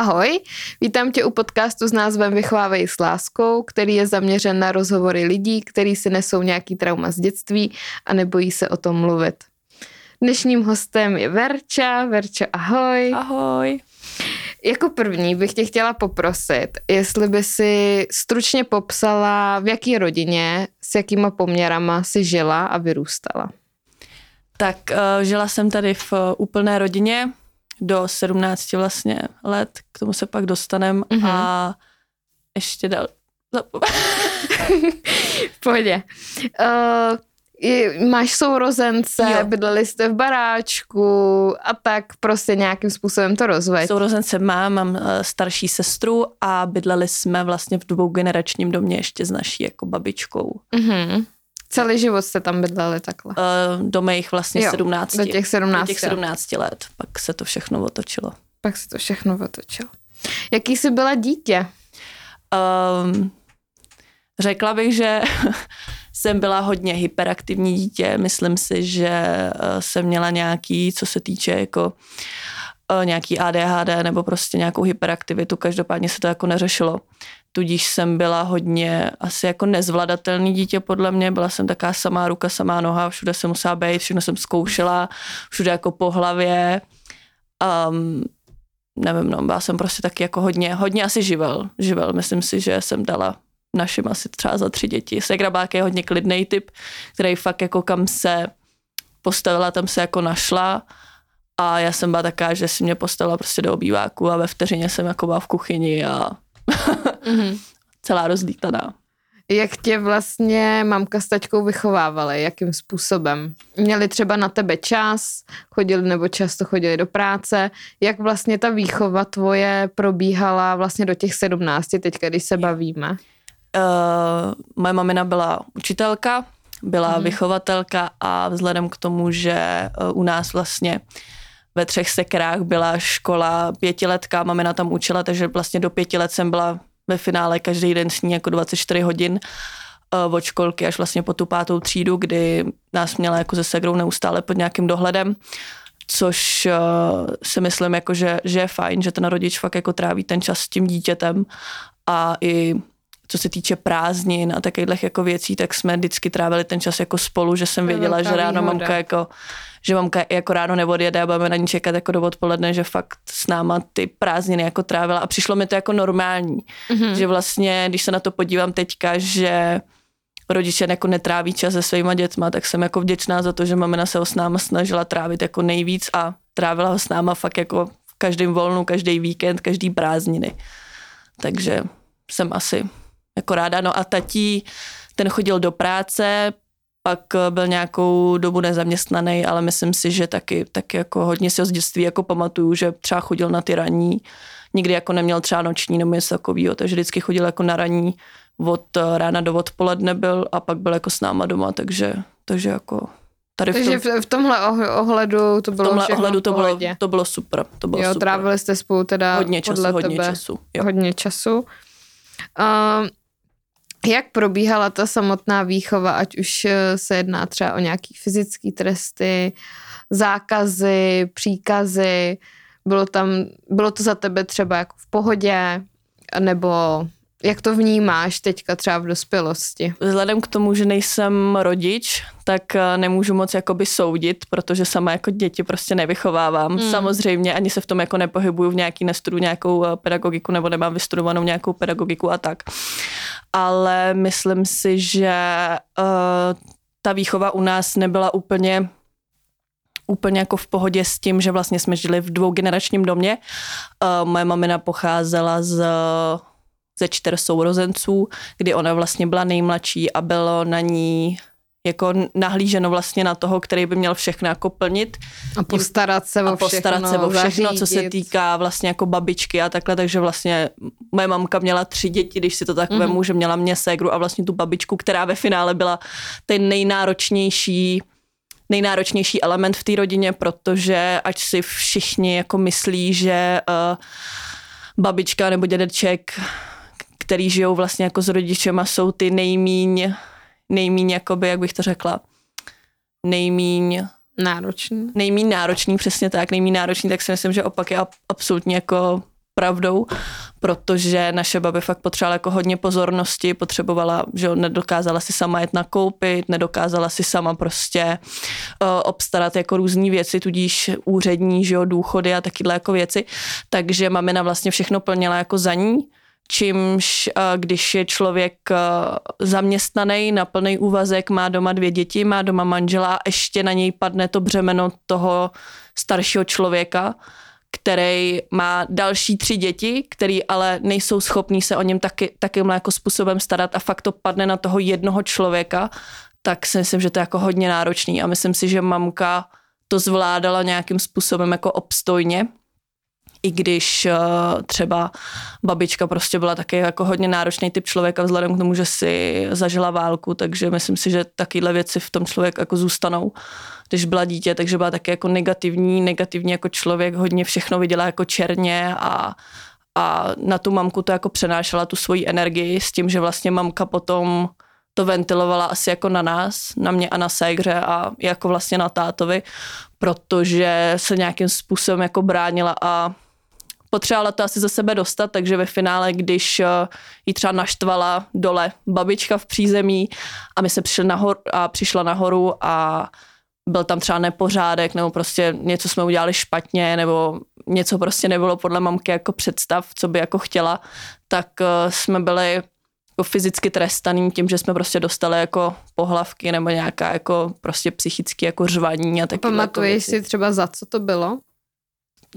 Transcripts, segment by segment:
Ahoj, vítám tě u podcastu s názvem Vychovávej s láskou, který je zaměřen na rozhovory lidí, kteří si nesou nějaký trauma z dětství a nebojí se o tom mluvit. Dnešním hostem je Verča. Verča, ahoj. Ahoj. Jako první bych tě chtěla poprosit, jestli by si stručně popsala, v jaký rodině, s jakýma poměrama si žila a vyrůstala. Tak uh, žila jsem tady v uh, úplné rodině do 17 vlastně let, k tomu se pak dostanem mm-hmm. a ještě dal... v pohodě. Uh, máš sourozence, jo. bydleli jste v baráčku a tak prostě nějakým způsobem to rozveď. Sourozence mám, mám uh, starší sestru a bydleli jsme vlastně v dvougeneračním domě ještě s naší jako babičkou. Mm-hmm. Celý život jste tam bydleli takhle? Uh, do mých vlastně jo, 17. Do těch 17. Do těch 17 let. Pak se to všechno otočilo. Pak se to všechno otočilo. Jaký jsi byla dítě? Um, řekla bych, že jsem byla hodně hyperaktivní dítě. Myslím si, že eh, jsem měla nějaký, co se týče jako eh, nějaký ADHD nebo prostě nějakou hyperaktivitu. Každopádně se to jako neřešilo tudíž jsem byla hodně asi jako nezvladatelný dítě podle mě, byla jsem taká samá ruka, samá noha, všude jsem musela být, všechno jsem zkoušela, všude jako po hlavě. Um, nevím, no, byla jsem prostě taky jako hodně, hodně asi živel, živel, myslím si, že jsem dala našim asi třeba za tři děti. Segrabák je hodně klidný typ, který fakt jako kam se postavila, tam se jako našla a já jsem byla taká, že si mě postavila prostě do obýváku a ve vteřině jsem jako byla v kuchyni a mm-hmm. celá rozlítaná. Jak tě vlastně mamka s taťkou vychovávaly? Jakým způsobem? Měli třeba na tebe čas, chodili nebo často chodili do práce. Jak vlastně ta výchova tvoje probíhala vlastně do těch sedmnácti, teď když se bavíme? Uh, moje mamina byla učitelka, byla hmm. vychovatelka a vzhledem k tomu, že uh, u nás vlastně ve třech sekrách byla škola pětiletka, mamina tam učila, takže vlastně do pěti let jsem byla ve finále každý den s ní jako 24 hodin uh, od školky až vlastně po tu pátou třídu, kdy nás měla jako se segrou neustále pod nějakým dohledem což uh, si myslím, jako, že, že je fajn, že ten rodič fakt jako tráví ten čas s tím dítětem a i co se týče prázdnin a takových jako věcí, tak jsme vždycky trávili ten čas jako spolu, že jsem věděla, že ráno mamka jako že mamka jako ráno neodjede a budeme na ní čekat jako do odpoledne, že fakt s náma ty prázdniny jako trávila a přišlo mi to jako normální, mm-hmm. že vlastně, když se na to podívám teďka, že rodiče jako netráví čas se svýma dětma, tak jsem jako vděčná za to, že mamina se ho s náma snažila trávit jako nejvíc a trávila ho s náma fakt jako v každém volnu, každý víkend, každý prázdniny. Takže jsem asi jako ráda. No a tatí, ten chodil do práce, pak byl nějakou dobu nezaměstnaný, ale myslím si, že taky, taky jako hodně si ho z dětství jako pamatuju, že třeba chodil na ty ranní, nikdy jako neměl třeba noční nebo něco takového, takže vždycky chodil jako na ranní od rána do odpoledne byl a pak byl jako s náma doma, takže, takže jako tady Takže v, tom, v tomhle ohledu to bylo v tomhle ohledu to bylo, to bylo super. To bylo jo, super. trávili jste spolu teda hodně času, podle hodně tebe, času. Jo. Hodně času. Uh, jak probíhala ta samotná výchova, ať už eh, se jedná třeba o nějaký fyzické tresty, zákazy, příkazy, bylo tam, bylo to za tebe třeba jako v pohodě, nebo jak to vnímáš teďka třeba v dospělosti? Vzhledem k tomu, že nejsem rodič, tak eh, nemůžu moc jakoby soudit, protože sama jako děti prostě nevychovávám. Hmm. Samozřejmě ani se v tom jako nepohybuju v nějaký nestudu nějakou eh, pedagogiku nebo nemám vystudovanou nějakou pedagogiku a tak. Ale myslím si, že uh, ta výchova u nás nebyla úplně úplně jako v pohodě s tím, že vlastně jsme žili v dvougeneračním domě. Uh, moje mamina pocházela z ze čtyř sourozenců, kdy ona vlastně byla nejmladší a bylo na ní jako nahlíženo vlastně na toho, který by měl všechno jako plnit. A postarat se o a postarat všechno, se o všechno, zařídit. co se týká vlastně jako babičky a takhle, takže vlastně moje mamka měla tři děti, když si to tak mm-hmm. vemu, že měla mě ségru a vlastně tu babičku, která ve finále byla ten nejnáročnější nejnáročnější element v té rodině, protože ať si všichni jako myslí, že uh, babička nebo dědeček který žijou vlastně jako s rodičema, jsou ty nejmíň, nejmíň, jakoby, jak bych to řekla, nejmíň náročný. Nejmíň náročný, přesně tak, nejmíň náročný, tak si myslím, že opak je absolutně jako pravdou, protože naše babi fakt potřebovala jako hodně pozornosti, potřebovala, že nedokázala si sama jet nakoupit, nedokázala si sama prostě uh, obstarat jako různé věci, tudíž úřední, že jo, důchody a takyhle jako věci, takže mamina vlastně všechno plnila jako za ní, čímž když je člověk zaměstnaný na plný úvazek, má doma dvě děti, má doma manžela a ještě na něj padne to břemeno toho staršího člověka, který má další tři děti, který ale nejsou schopní se o něm taky, takýmhle jako způsobem starat a fakt to padne na toho jednoho člověka, tak si myslím, že to je jako hodně náročný a myslím si, že mamka to zvládala nějakým způsobem jako obstojně, i když uh, třeba babička prostě byla taky jako hodně náročný typ člověka vzhledem k tomu, že si zažila válku, takže myslím si, že takovéhle věci v tom člověk jako zůstanou, když byla dítě, takže byla taky jako negativní, negativní jako člověk, hodně všechno viděla jako černě a a na tu mamku to jako přenášela tu svoji energii s tím, že vlastně mamka potom to ventilovala asi jako na nás, na mě a na Segře a jako vlastně na tátovi, protože se nějakým způsobem jako bránila a potřebovala to asi ze sebe dostat, takže ve finále, když eh, jí třeba naštvala dole babička v přízemí a my se přišli nahor, a přišla nahoru a byl tam třeba nepořádek, nebo prostě něco jsme udělali špatně, nebo něco prostě nebylo podle mamky jako představ, co by jako chtěla, tak eh, jsme byli jako fyzicky trestaný tím, že jsme prostě dostali jako pohlavky nebo nějaká jako prostě psychické jako řvaní a taky. Pamatuješ jako si třeba za co to bylo?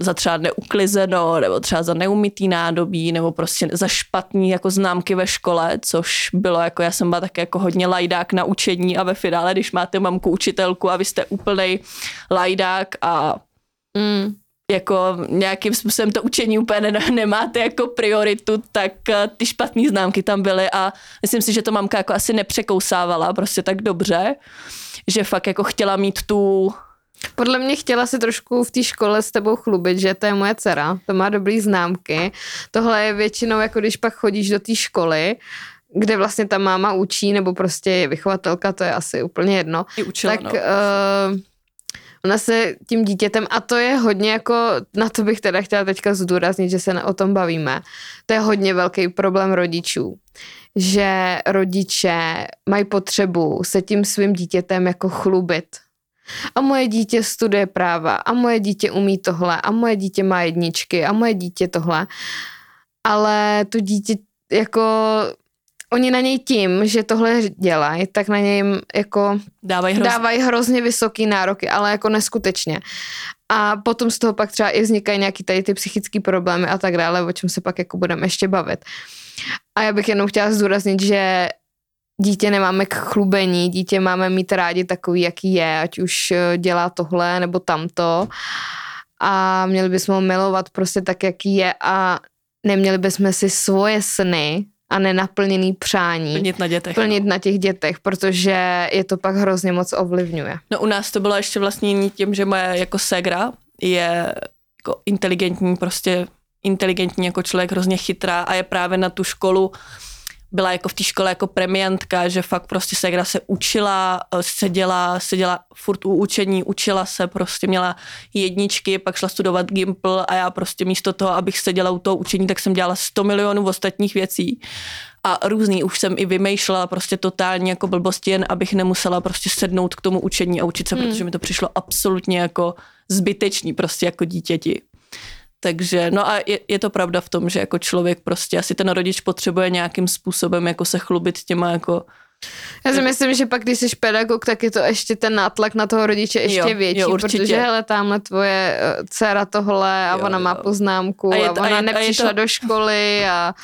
Za třeba neuklizeno, nebo třeba za neumytý nádobí, nebo prostě za špatný jako známky ve škole, což bylo jako, já jsem byla tak jako hodně lajdák na učení a ve finále, když máte mamku učitelku a vy jste úplnej lajdák a mm. jako nějakým způsobem to učení úplně ne, nemáte jako prioritu, tak eh, ty špatné známky tam byly a myslím si, že to mamka jako asi nepřekousávala prostě tak dobře, že fakt jako chtěla mít tu podle mě chtěla si trošku v té škole s tebou chlubit, že to je moje dcera, to má dobrý známky. Tohle je většinou, jako když pak chodíš do té školy, kde vlastně ta máma učí, nebo prostě je vychovatelka, to je asi úplně jedno. I učila, tak no. uh, ona se tím dítětem, a to je hodně jako, na to bych teda chtěla teďka zdůraznit, že se o tom bavíme, to je hodně velký problém rodičů, že rodiče mají potřebu se tím svým dítětem jako chlubit, a moje dítě studuje práva a moje dítě umí tohle a moje dítě má jedničky a moje dítě tohle. Ale to dítě jako oni na něj tím, že tohle dělají, tak na něj jako dávají hrozně. dávaj hrozně vysoký nároky, ale jako neskutečně. A potom z toho pak třeba i vznikají nějaký tady ty psychické problémy a tak dále, o čem se pak jako budeme ještě bavit. A já bych jenom chtěla zdůraznit, že dítě nemáme k chlubení, dítě máme mít rádi takový, jaký je, ať už eh, dělá tohle nebo tamto a měli bychom ho milovat prostě tak, jaký je a neměli bychom si svoje sny a nenaplněný přání plnit na dětech. Plnit no. na těch dětech, protože je to pak hrozně moc ovlivňuje. No u nás to bylo ještě vlastně tím, že moje jako segra je jako inteligentní, prostě inteligentní jako člověk, hrozně chytrá a je právě na tu školu byla jako v té škole jako premiantka, že fakt prostě Segra se učila, eh, seděla, seděla furt u učení, učila se, prostě měla jedničky, pak šla studovat Gimple a já prostě místo toho, abych seděla u toho učení, tak jsem dělala 100 milionů ostatních věcí a různý, už jsem i vymýšlela prostě totálně jako blbosti, jen abych nemusela prostě sednout k tomu učení a učit se, hmm. protože mi to přišlo absolutně jako zbytečný prostě jako dítěti. Takže, no a je, je to pravda v tom, že jako člověk prostě asi ten rodič potřebuje nějakým způsobem jako se chlubit těma jako já si myslím, že pak, když jsi pedagog, tak je to ještě ten nátlak na toho rodiče ještě jo, větší, jo, protože hele, tamhle tvoje eh, dcera tohle a jo, ona má poznámku a, je a ona a je, nepřišla a je to... do školy a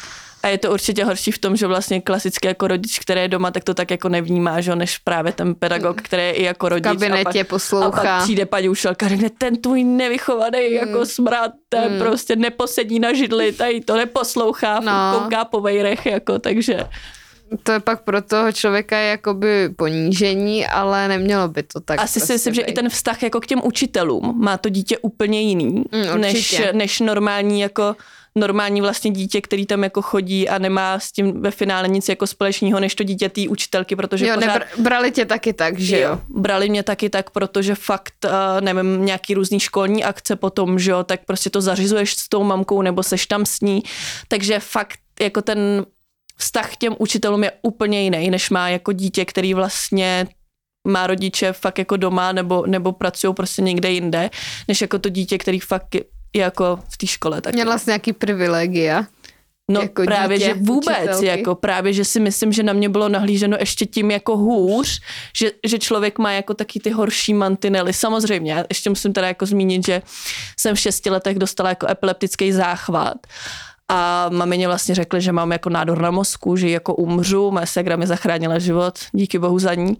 a je to určitě horší v tom, že vlastně klasicky jako rodič, který je doma, tak to tak jako nevnímá, že než právě ten pedagog, který je i jako rodič. V kabinetě a pak, poslouchá. A pak přijde paní učitelka, ne, ten tvůj nevychovaný mm. jako smrad, ten mm. prostě neposedí na židli, tady to neposlouchá, no. kouká po vejrech, jako, takže to je pak pro toho člověka jakoby ponížení, ale nemělo by to tak. Asi prostě si myslím, že i ten vztah jako k těm učitelům má to dítě úplně jiný, mm, než, než normální jako normální vlastně dítě, který tam jako chodí a nemá s tím ve finále nic jako společného, než to dítě té učitelky, protože jo, pořád... nebr- brali tě taky tak, že jo? Brali mě taky tak, protože fakt, uh, nevím, nějaký různý školní akce potom, že jo, tak prostě to zařizuješ s tou mamkou nebo seš tam s ní, takže fakt jako ten vztah k těm učitelům je úplně jiný, než má jako dítě, který vlastně má rodiče fakt jako doma nebo, nebo pracují prostě někde jinde, než jako to dítě, který fakt jako v té škole. Tak Měla jsi nějaký privilegia? No jako právě, dítě, že vůbec, učitelky. jako právě, že si myslím, že na mě bylo nahlíženo ještě tím jako hůř, že, že člověk má jako taky ty horší mantinely. Samozřejmě, já ještě musím teda jako zmínit, že jsem v šesti letech dostala jako epileptický záchvat a mamině vlastně řekli, že mám jako nádor na mozku, že jako umřu, moje segra mi zachránila život, díky bohu za ní.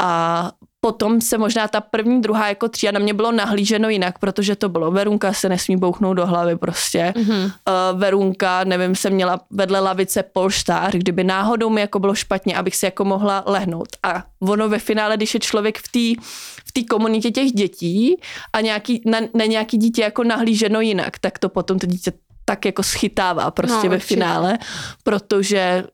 A potom se možná ta první, druhá jako třída na mě bylo nahlíženo jinak, protože to bylo Verunka se nesmí bouchnout do hlavy prostě. Mm-hmm. Uh, Verunka, nevím, jsem měla vedle lavice polštář, kdyby náhodou mi jako bylo špatně, abych si jako mohla lehnout. A ono ve finále, když je člověk v té v té komunitě těch dětí a nějaký, na, na nějaký dítě jako nahlíženo jinak, tak to potom to dítě tak jako schytává prostě no, ve finále, protože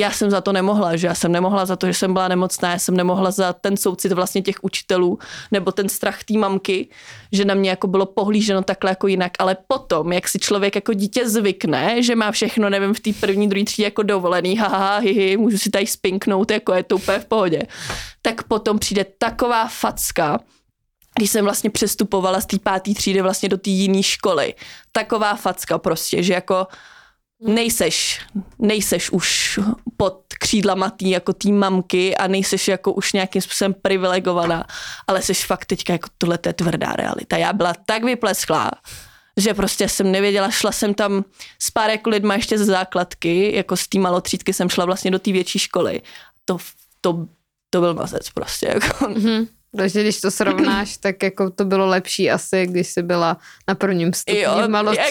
já jsem za to nemohla, že já jsem nemohla za to, že jsem byla nemocná, já jsem nemohla za ten soucit vlastně těch učitelů, nebo ten strach té mamky, že na mě jako bylo pohlíženo takhle jako jinak, ale potom, jak si člověk jako dítě zvykne, že má všechno, nevím, v té první, druhé třídě jako dovolený, haha, hihi, můžu si tady spinknout, jako je to úplně v pohodě, tak potom přijde taková facka, když jsem vlastně přestupovala z té páté třídy vlastně do té jiné školy. Taková facka prostě, že jako nejseš, nejseš už pod křídlama tý, jako tý mamky a nejseš jako už nějakým způsobem privilegovaná, ale jsi fakt teďka jako tohle je tvrdá realita. Já byla tak vyplesklá, že prostě jsem nevěděla, šla jsem tam s pár jako lidma ještě ze základky, jako z té malotřídky jsem šla vlastně do té větší školy. To, to, to byl mazec prostě. Jako. Mm-hmm. Takže když to srovnáš, tak jako to bylo lepší asi, když jsi byla na prvním stupni jo, v.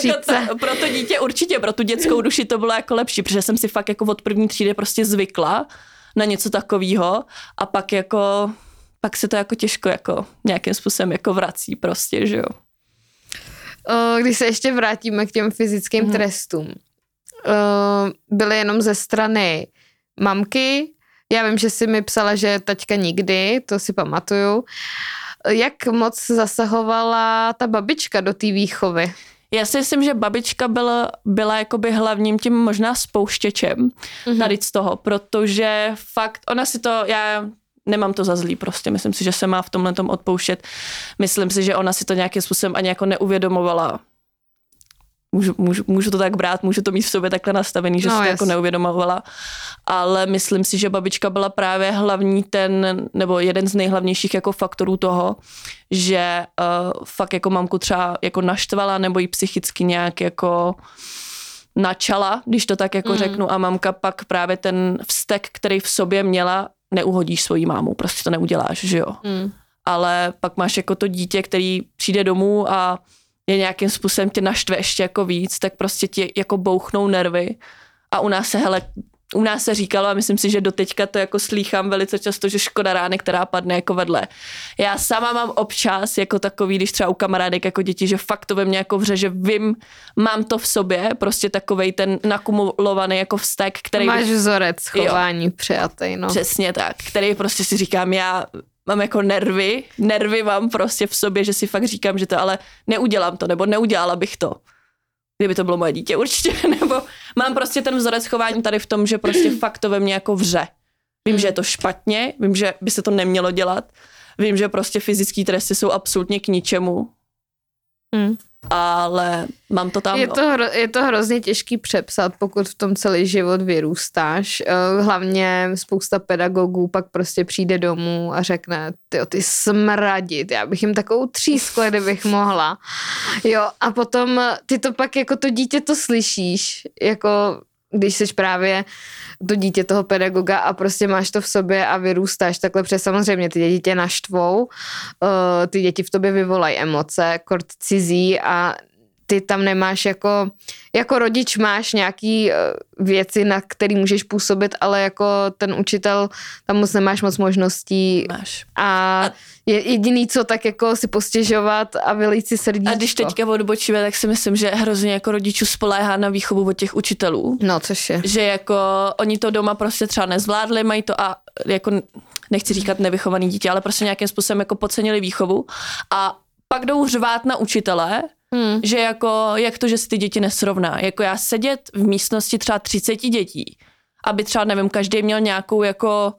Jako to, pro to dítě určitě, pro tu dětskou duši to bylo jako lepší, protože jsem si fakt jako od první třídy prostě zvykla na něco takového a pak jako, pak se to jako těžko jako nějakým způsobem jako vrací prostě, že jo. Když se ještě vrátíme k těm fyzickým mm-hmm. trestům, byly jenom ze strany mamky, já vím, že jsi mi psala, že taťka nikdy, to si pamatuju. Jak moc zasahovala ta babička do té výchovy? Já si myslím, že babička byla, byla jakoby hlavním tím možná spouštěčem mm-hmm. tady z toho, protože fakt, ona si to, já nemám to za zlý prostě, myslím si, že se má v tomhle tom odpouštět. Myslím si, že ona si to nějakým způsobem ani jako neuvědomovala, můžu, můžu, můžu to tak brát, můžu to mít v sobě takhle nastavený, že no, si to jako neuvědomovala, ale myslím si, že babička byla právě hlavní ten, nebo jeden z nejhlavnějších jako faktorů toho, že uh, fakt jako mamku třeba jako naštvala nebo jí psychicky nějak jako načala, když to tak jako mm. řeknu a mamka pak právě ten vztek, který v sobě měla, neuhodíš svojí mámu, prostě to neuděláš, že jo. Mm. Ale pak máš jako to dítě, který přijde domů a je nějakým způsobem tě naštve ještě jako víc, tak prostě ti jako bouchnou nervy. A u nás se, hele, u nás se říkalo a myslím si, že doteďka to jako slýchám velice často, že škoda rány, která padne jako vedle. Já sama mám občas jako takový, když třeba u kamarádek jako děti, že fakt to ve mně jako vře, že vím, mám to v sobě, prostě takovej ten nakumulovaný jako vztek, který... Máš vzorec chování přijatý, no. Přesně tak, který prostě si říkám, já mám jako nervy, nervy mám prostě v sobě, že si fakt říkám, že to ale neudělám to, nebo neudělala bych to. Kdyby to bylo moje dítě určitě, nebo mám prostě ten vzorec chování tady v tom, že prostě fakt to ve mně jako vře. Vím, že je to špatně, vím, že by se to nemělo dělat, vím, že prostě fyzické tresty jsou absolutně k ničemu. Hmm ale mám to tam. Je to, hro, je to hrozně těžký přepsat, pokud v tom celý život vyrůstáš. Eh, hlavně spousta pedagogů pak prostě přijde domů a řekne, ty ty smradit, já bych jim takovou třískla, kdybych mohla. Jo, a potom ty to pak jako to dítě to slyšíš, jako když jsi právě to dítě toho pedagoga a prostě máš to v sobě a vyrůstáš takhle, protože samozřejmě ty děti tě naštvou, uh, ty děti v tobě vyvolají emoce, kort cizí a ty tam nemáš jako, jako rodič máš nějaký eh, věci, na který můžeš působit, ale jako ten učitel, tam moc nemáš moc možností. Máš. A, a je jediný, co tak jako si postěžovat a vylít si srdíčko. A když teďka odbočíme, tak si myslím, že hrozně jako rodičů spoléhá na výchovu od těch učitelů. No, což je. Že jako oni to doma prostě třeba nezvládli, mají to a jako nechci říkat nevychovaný dítě, ale prostě nějakým způsobem jako podcenili výchovu a pak jdou řvát na učitele, hmm. že jako, jak to, že si ty děti nesrovná. Jako já sedět v místnosti třeba 30 dětí, aby třeba, nevím, každý měl nějakou jako,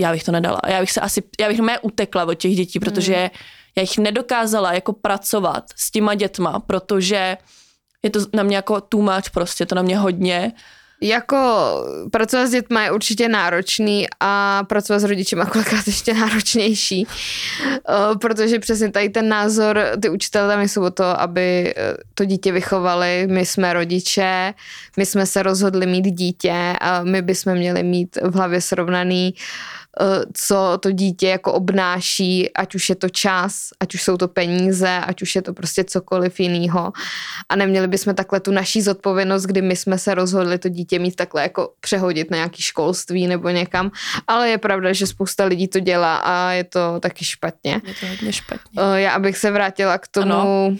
já bych to nedala, já bych se asi, já bych mé utekla od těch dětí, protože hmm. já jich nedokázala jako pracovat s těma dětma, protože je to na mě jako too prostě, to na mě hodně jako pracovat s dětmi je určitě náročný a pracovat s rodičem kolikrát ještě náročnější, eh, protože přesně tady ten názor, ty učitelé tam jsou o to, aby eh, to dítě vychovali, my jsme rodiče, my jsme se rozhodli mít dítě a my bychom měli mít v hlavě srovnaný uh, co to dítě jako obnáší, ať už je to čas, ať už jsou to peníze, ať už je to prostě cokoliv jiného. A neměli bychom takhle tu naší zodpovědnost, kdy my jsme se rozhodli to dítě mít takhle jako přehodit na nějaký školství nebo někam. Ale je pravda, že spousta lidí to dělá a je to taky špatně. Je to hodně špatně. Eh, já abych se vrátila k tomu, ano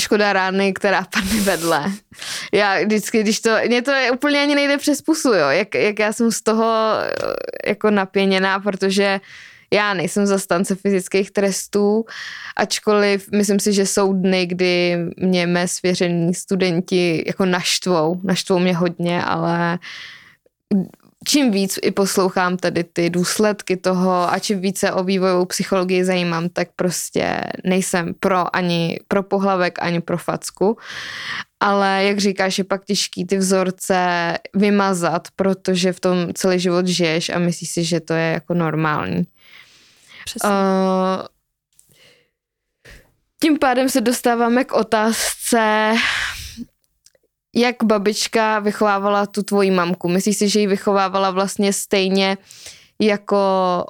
škoda rány, která padne vedle. Já vždycky, když to, mě to je úplně ani nejde přes pusu, jo, jak, jak já jsem z toho eh, jako napěněná, protože já nejsem zastance fyzických trestů, ačkoliv myslím si, že jsou dny, kdy mě mé svěření studenti jako naštvou, naštvou mě hodně, ale čím víc i poslouchám tady ty důsledky toho a čím více o vývojovou psychologii zajímám, tak prostě nejsem pro ani pro pohlavek, ani pro facku. Ale jak říkáš, je pak těžký ty vzorce vymazat, protože v tom celý život žiješ a myslíš si, že to je jako normální. Přesně. Uh, tím pádem se dostáváme k otázce, jak babička vychovávala tu tvoji mamku? Myslíš si, že ji vychovávala vlastně stejně jako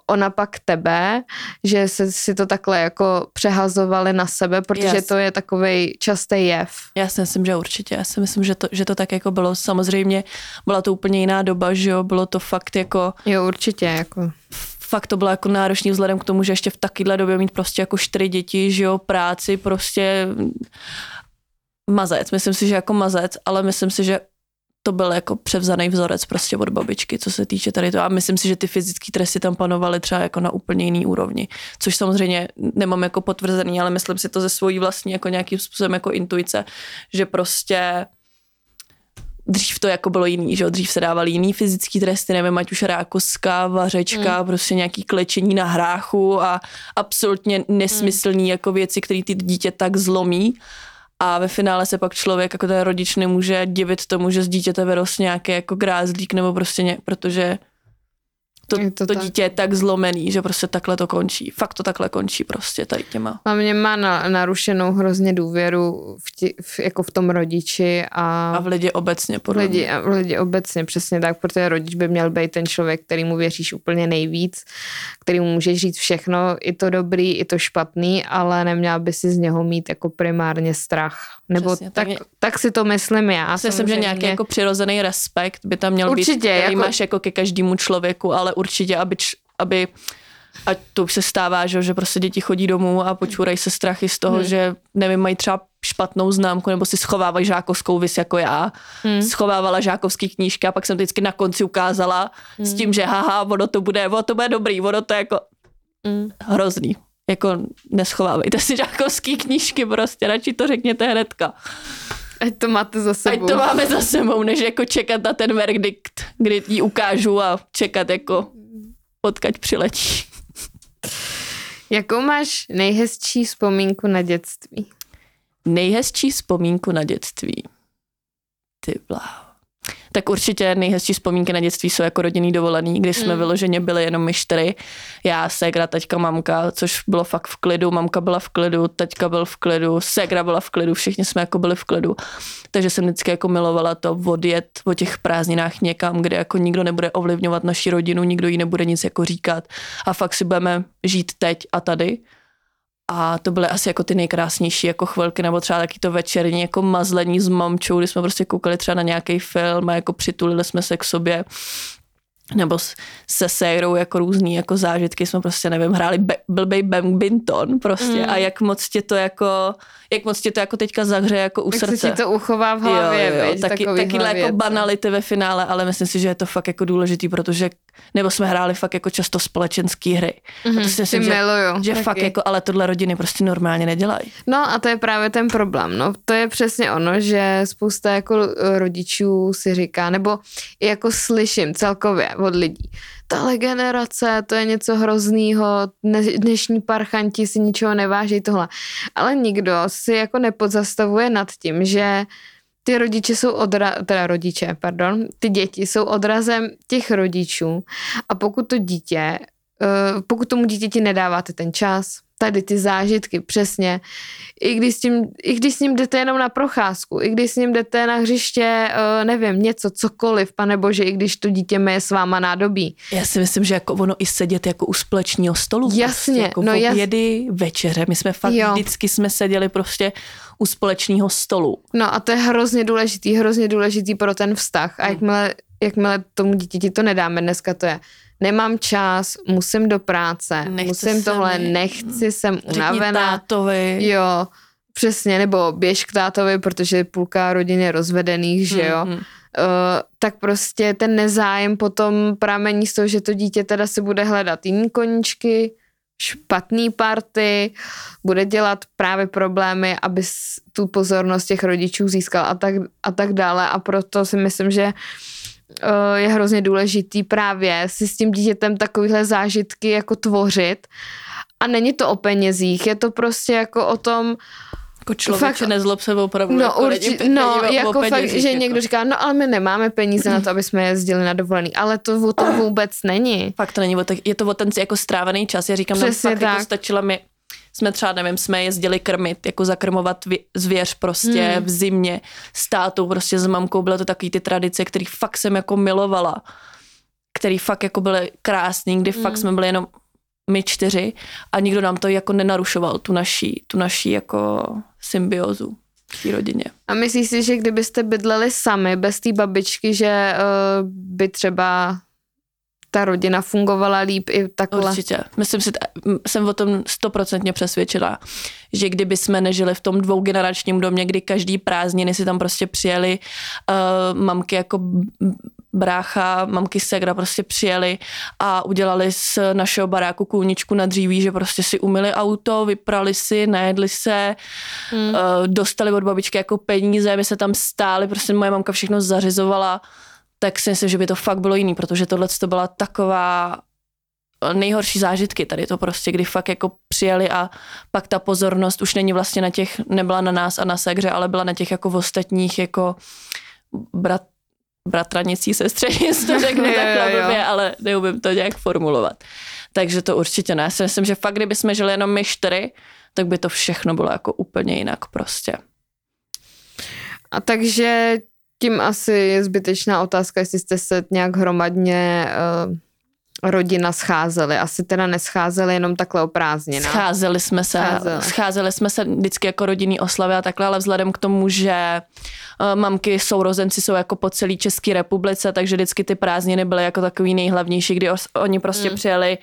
ona pak tebe, že se si to takhle jako přehazovali na sebe, protože yes. to je takový častý jev. Já si myslím, že určitě. Já si myslím, že to, že to tak jako bylo. Samozřejmě byla to úplně jiná doba, že jo, bylo to fakt jako... Jo, určitě, jako fakt to bylo jako náročný vzhledem k tomu, že ještě v takovéhle době mít prostě jako čtyři děti, že jo, práci, prostě mazec, myslím si, že jako mazec, ale myslím si, že to byl jako převzaný vzorec prostě od babičky, co se týče tady toho. A myslím si, že ty fyzické tresty tam panovaly třeba jako na úplně jiný úrovni, což samozřejmě nemám jako potvrzený, ale myslím si to ze svojí vlastní jako nějakým způsobem jako intuice, že prostě dřív to jako bylo jiný, že dřív se dávaly jiný fyzický tresty, nevím, ať už rákoska, vařečka, mm. prostě nějaký klečení na hráchu a absolutně nesmyslný mm. jako věci, které ty dítě tak zlomí a ve finále se pak člověk jako ten rodič nemůže divit tomu, že z dítěte vyrost nějaký jako grázlík nebo prostě ně, protože to, je to, to tak. dítě je tak zlomený, že prostě takhle to končí. Fakt to takhle končí prostě tady těma. A mě má na, narušenou hrozně důvěru v, tí, v, jako v tom rodiči a... A v lidi obecně, podle lidi, a v lidi obecně, přesně tak, protože rodič by měl být ten člověk, který mu věříš úplně nejvíc, který mu můžeš říct všechno, i to dobrý, i to špatný, ale neměl by si z něho mít jako primárně strach. Nebo Přesně, tak, tak, tak si to myslím já. Myslím, že nějaký jako přirozený respekt by tam měl Určitě, být, který jako... máš jako ke každému člověku, ale určitě, aby, aby a to už se stává, že, že prostě děti chodí domů a počúrají se strachy z toho, hmm. že nevím, mají třeba špatnou známku nebo si schovávají žákovskou vis jako já. Hmm. Schovávala žákovský knížky a pak jsem to vždycky na konci ukázala hmm. s tím, že haha, ono to bude, ono to bude dobrý, ono to je jako hmm. hrozný. Jako neschovávejte si žákovský knížky prostě, radši to řekněte hnedka. Ať to máte za sebou. Ať to máme za sebou, než jako čekat na ten verdikt, kdy ji ukážu a čekat jako odkaď přiletí. Jakou máš nejhezčí vzpomínku na dětství? Nejhezčí vzpomínku na dětství. Ty bláho tak určitě nejhezčí vzpomínky na dětství jsou jako rodinný dovolený, kdy jsme mm. vyloženě byli jenom my čtyři. Já, Segra, teďka, mamka, což bylo fakt v klidu. Mamka byla v klidu, teďka byl v klidu, Segra byla v klidu, všichni jsme jako byli v klidu. Takže jsem vždycky jako milovala to odjet o těch prázdninách někam, kde jako nikdo nebude ovlivňovat naši rodinu, nikdo jí nebude nic jako říkat a fakt si budeme žít teď a tady. A to byly asi jako ty nejkrásnější jako chvilky, nebo třeba taky to večerní jako mazlení s mamčou, kdy jsme prostě koukali třeba na nějaký film a jako přitulili jsme se k sobě nebo se sérou jako různý jako zážitky, jsme prostě, nevím, hráli be, blbej badminton prostě mm. a jak moc tě to jako, jak moc tě to jako teďka zahře jako u Jak srdce. se ti to uchová v hlavě, jo, jo, viď, taky, takyhle jako věci. banality ve finále, ale myslím si, že je to fakt jako důležitý, protože nebo jsme hráli fakt jako často společenské hry. Mhm, a to si ty myslím, že, miluju, že taky. fakt jako, ale tohle rodiny prostě normálně nedělají. No a to je právě ten problém, no. To je přesně ono, že spousta jako rodičů si říká, nebo jako slyším celkově od lidí, tahle generace, to je něco hroznýho, dne- dnešní parchanti si ničeho neváží tohle. Ale nikdo si jako nepodzastavuje nad tím, že ty rodiče jsou odra, teda rodiče, pardon, ty děti jsou odrazem těch rodičů a pokud to dítě, eh, pokud tomu dítěti nedáváte ten čas, tady ty zážitky, přesně, i když, s tím, i když s ním jdete jenom na procházku, i když s ním jdete na hřiště, eh, nevím, něco, cokoliv, pane bože, i když to dítě je s váma nádobí. Já si myslím, že jako ono i sedět jako u společného stolu. Jasně, prostě jako no jas- obědy, večeře. My jsme fakt Jo. vždycky jsme seděli prostě u společného stolu. No a to je hrozně důležitý, hrozně důležitý pro ten vztah. A jakmile, jakmile tomu dítěti to nedáme, dneska to je, nemám čas, musím do práce, Nechce musím tohle, mi. nechci, jsem unavená. tátovi. Jo, přesně, nebo běž k tátovi, protože půlka rodiny je rozvedených, že jo. Mhm. Uh, tak prostě ten nezájem potom pramení z toho, že to dítě teda si bude hledat jiný koníčky, špatný party, bude dělat právě problémy, aby tu pozornost těch rodičů získal a tak, a tak dále a proto si myslím, že uh, je hrozně důležitý právě si s tím dítětem takovýhle zážitky jako tvořit a není to o penězích, je to prostě jako o tom, Jako člověk Fakt- nezlob se opravdu. No, jako určitě, není- no jako fakt, penězích, že jako. někdo říká, no ale my nemáme peníze na to, aby jsme jezdili na dovolený, ale to o tom vůbec není. Fakt to není je to o ten jako strávený čas. Já říkám, Přesně nám fakt jako tak. stačilo mi, jsme třeba, nevím, jsme jezdili krmit, jako zakrmovat vě- zvěř prostě Hmm. v zimě s tátou, prostě s mamkou, bylo to takový ty tradice, který fakt jsem jako milovala, který fakt jako byly krásný, kdy Hmm. fakt jsme byli jenom my čtyři a nikdo nám to jako nenarušoval, tu naší, tu naší jako symbiozu v té rodině. A myslíš si, že kdybyste bydleli sami, bez té babičky, že uh, by třeba ta rodina fungovala líp i takhle? Určitě. Myslím si, jsem o tom stoprocentně přesvědčila, že kdyby jsme nežili v tom dvougeneračním domě, kdy každý prázdniny si tam prostě přijeli uh, mamky jako brácha, mamky segra prostě přijeli a udělali z našeho baráku kůničku na dříví, že prostě si umyli auto, vyprali si, najedli se, Hmm. uh, dostali od babičky jako peníze, my se tam stáli, prostě moje mamka všechno zařizovala, tak si myslím, že by to fakt bylo jiný, protože tohle to byla taková nejhorší zážitky tady to prostě, kdy fakt jako přijeli a pak ta pozornost už není vlastně na těch, nebyla na nás a na segře, ale byla na těch jako v ostatních jako brat, bratranicí, sestřenic, to řeknu takhle blbě, ale neumím to nějak formulovat. Takže to určitě ne. Já si myslím, že fakt, kdyby jsme žili jenom my čtyři, tak by to všechno bylo jako úplně jinak prostě. A takže tím asi je zbytečná otázka, jestli jste se nějak hromadně uh, rodina scházeli. Asi teda nescházeli jenom takhle o prázdninách. Scházeli jsme se, Scházeli. scházeli jsme se vždycky jako rodinný oslavy a takhle, ale vzhledem k tomu, že eh, mamky sourozenci jsou jako po celé České republice, takže vždycky ty prázdniny byly jako takový nejhlavnější, kdy os, oni prostě Mm. přijeli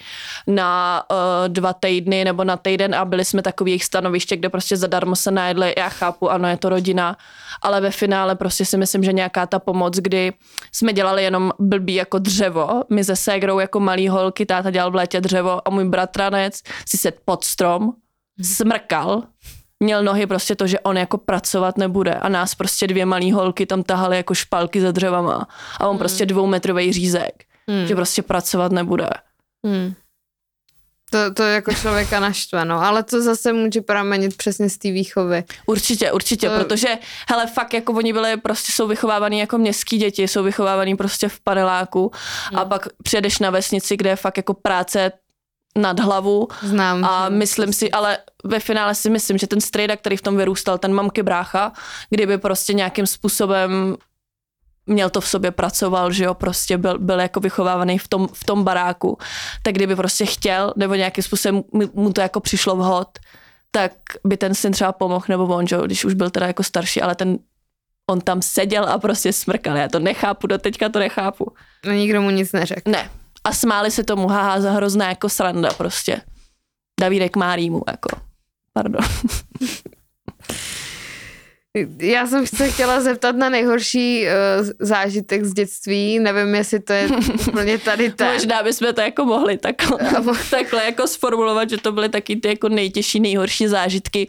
na uh, dva týdny nebo na týden a byli jsme takový jejich stanoviště, kde prostě zadarmo se najedli. Já chápu, ano, je to rodina, ale ve finále prostě si myslím, že nějaká ta pomoc, kdy jsme dělali jenom blbý jako dřevo, my se ségrou jako malý holky, táta dělal v létě dřevo a můj bratranec si set pod strom, smrkal, měl nohy prostě to, že on jako pracovat nebude a nás prostě dvě malý holky tam tahali jako špalky za dřevama a on prostě dvoumetrový řízek, Hmm. že prostě pracovat nebude. Hmm. To, to jako člověka naštve, no. Ale to zase může pramenit přesně z té výchovy. Určitě, určitě, To- to... protože, hele, fakt jako oni byli, prostě jsou vychovávaný jako městský děti, jsou vychovávaný prostě v paneláku a Hmm. pak přijedeš na vesnici, kde je fakt jako práce nad hlavu Znám. a Hmm. myslím si, ale ve finále si myslím, že ten strejda, který v tom vyrůstal, ten mamky brácha, kdyby prostě nějakým způsobem měl to v sobě pracoval, že jo, prostě byl, byl jako vychovávaný v tom, v tom baráku, tak kdyby prostě chtěl, nebo nějakým způsobem mu- to jako přišlo vhod, tak by ten syn třeba pomohl, nebo on, že, když už byl teda jako starší, ale ten on tam seděl a prostě smrkal. Já to nechápu, do teďka to nechápu. No nikdo mu nic neřekl. Ne. A smáli se tomu, haha, za hrozná jako sranda prostě. Davídek má rýmu, jako. Pardon. Já jsem se chtěla zeptat na nejhorší uh, zážitek z dětství. Nevím, jestli to je úplně tady ten. Možná bychom to jako mohli takhle, takhle jako sformulovat, že to byly taky ty jako nejtěžší, nejhorší zážitky.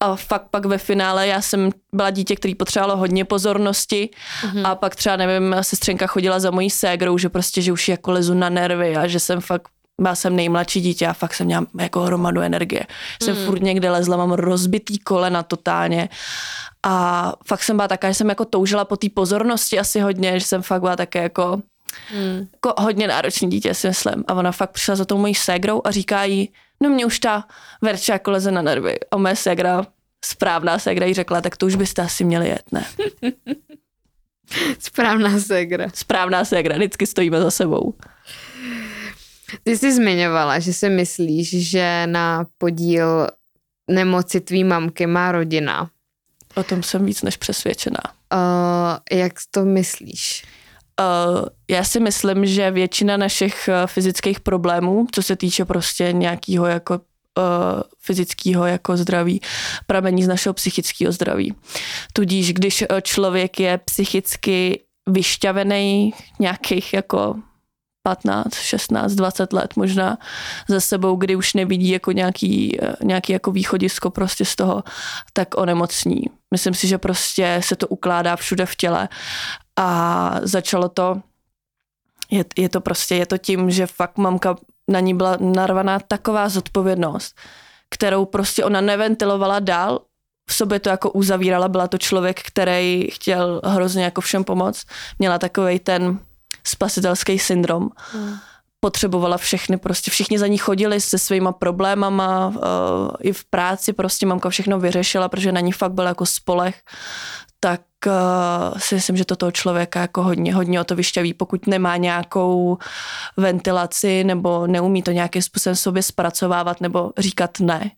A fakt pak ve finále já jsem byla dítě, který potřebovalo hodně pozornosti mm-hmm. a pak třeba, nevím, sestřenka chodila za mojí ségrou, že prostě, že už jako lezu na nervy a že jsem fakt byla jsem nejmladší dítě a fakt jsem měla jako hromadu energie. Jsem mm. furt někde lezla, mám rozbitý kolena totálně a fakt jsem byla taká, že jsem jako toužila po té pozornosti asi hodně, že jsem fakt byla také jako, mm. jako hodně náročný dítě, si myslím. A ona fakt přišla za tou mojí ségrou a říká jí, no mě už ta verča jako leze na nervy. A moje ségra, správná ségra jí řekla, tak to už byste asi měli jet, ne? Správná ségra. Správná ségra, vždycky stojíme za sebou. Ty jsi zmiňovala, že si myslíš, že na podíl nemoci tvý mamky má rodina. O tom jsem víc než přesvědčená. Uh, jak to myslíš? Uh, já si myslím, že většina našich uh, fyzických problémů, co se týče prostě nějakého jako uh, fyzického jako zdraví, pramení z našeho psychického zdraví. Tudíž, když člověk je psychicky vyšťavený nějakých jako 15, 16, 20 let možná za sebou, kdy už nevidí jako nějaký, nějaký jako východisko prostě z toho, tak onemocní. Myslím si, že prostě se to ukládá všude v těle a začalo to, je, je to prostě, je to tím, že fakt mamka na ní byla narvaná taková zodpovědnost, kterou prostě ona neventilovala dál, v sobě to jako uzavírala, byla to člověk, který chtěl hrozně jako všem pomoct, měla takový ten spasitelský syndrom. Hmm. Potřebovala všechny, prostě všichni za ní chodili se svýma problémama, uh, i v práci prostě mamka všechno vyřešila, protože na ní fakt byl jako spolech, tak uh, si myslím, že to toho člověka jako hodně, hodně o to vyšťaví, pokud nemá nějakou ventilaci nebo neumí to nějakým způsobem sobě zpracovávat nebo říkat ne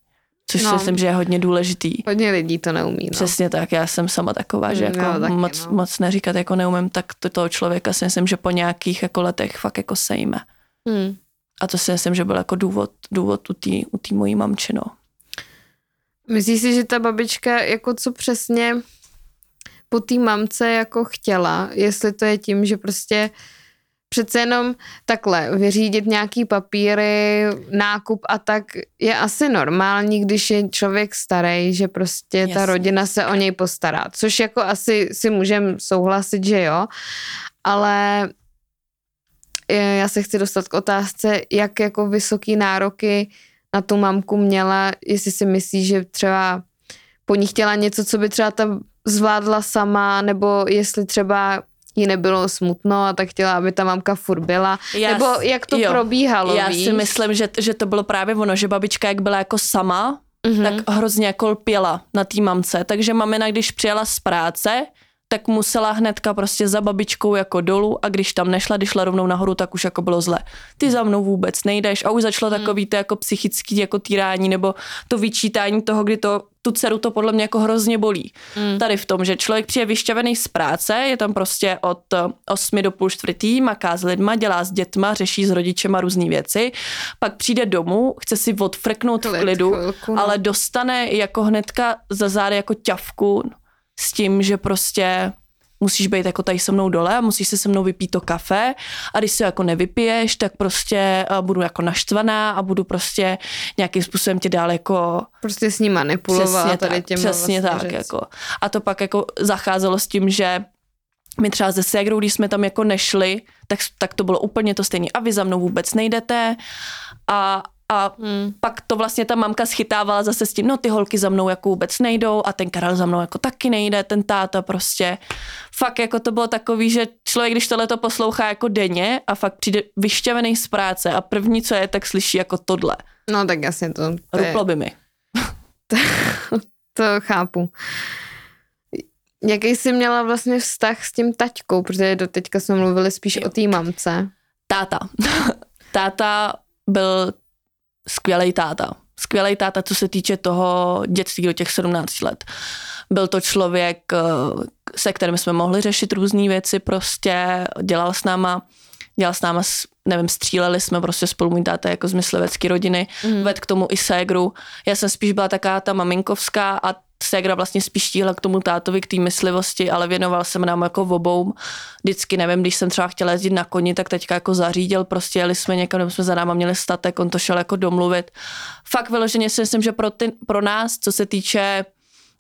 což no, si myslím, že je hodně důležitý. Hodně lidí to neumí. No. Přesně tak, já jsem sama taková, že jako jo, taky, moc, no. moc neříkat jako neumím, tak to toho člověka si myslím, že po nějakých jako letech fakt jako sejme. Hmm. A to si myslím, že byl jako důvod, důvod u té u tý mojí mamči, no. Myslíš si, že ta babička jako co přesně po té mamce jako chtěla, jestli to je tím, že prostě uh, přece jenom takhle vyřídit nějaký papíry, nákup a tak je asi normální, když je člověk starý, že prostě Jasně. ta rodina se o něj postará. Což jako asi si můžeme souhlasit, že jo, ale já se chci dostat k otázce, jak jako vysoký nároky na tu mamku měla, jestli si myslí, že třeba po ní chtěla něco, co by třeba ta zvládla sama, nebo jestli třeba jí nebylo smutno a tak chtěla, aby ta mamka furt byla. Já, Nebo jak to jo, probíhalo, Já víš? si myslím, že, že to bylo právě ono, že babička jak byla jako sama, mm-hmm. tak hrozně jako lpěla na té mamce. Takže mamina, když přijela z práce, tak musela hnedka prostě za babičkou jako dolů a když tam nešla, když šla rovnou nahoru, tak už jako bylo zle. Ty za mnou vůbec nejdeš a už začalo hmm. takový to jako psychický jako týrání nebo to vyčítání toho, kdy to tu dceru to podle mě jako hrozně bolí. Hmm. Tady v tom, že člověk přijde vyšťavený z práce, je tam prostě od 8 do půl čtvrtý, maká s lidma, dělá s dětma, řeší s rodičema různé věci, pak přijde domů, chce si odfrknout v klidu, chvilku, no. ale dostane jako hnedka za zády jako ťavku s tím, že prostě musíš být jako tady se mnou dole a musíš si se mnou vypít to kafe a když se jako nevypiješ, tak prostě budu jako naštvaná a budu prostě nějakým způsobem tě dál jako... Prostě s ním manipulovat přesně tady těma Přesně vlastně tak, jako. A to pak jako zacházelo s tím, že my třeba ze ségrou, když jsme tam jako nešli, tak, tak to bylo úplně to stejné. A vy za mnou vůbec nejdete a, a hmm. pak to vlastně ta mamka schytávala zase s tím, no ty holky za mnou jako vůbec nejdou a ten Karel za mnou jako taky nejde, ten táta prostě. Fakt jako to bylo takový, že člověk, když tohle to poslouchá jako denně a fakt přijde vyšťavený z práce a první, co je, tak slyší jako tohle. No tak jasně to. to Ruplo by mi. to, to chápu. Jaký jsi měla vlastně vztah s tím taťkou, protože do teďka jsme mluvili spíš jo. o té mamce. Táta. táta byl skvělý táta. skvělý táta, co se týče toho dětství do těch 17 let. Byl to člověk, eh, se kterým jsme mohli řešit různé věci, prostě dělal s náma, dělal s náma, nevím, stříleli jsme prostě spolu můj táta jako z myslivecké rodiny, mm. ved k tomu i ségru. Já jsem spíš byla taká ta maminkovská a ségra vlastně spíš tíhla k tomu tátovi, k té myslivosti, ale věnoval jsem nám jako v obou. Vždycky, nevím, když jsem třeba chtěla jezdit na koni, tak teďka jako zařídil, prostě jeli jsme někam, nebo jsme za náma měli statek, on to šel jako domluvit. Fakt vyloženě si myslím, že pro, ty, pro nás, co se týče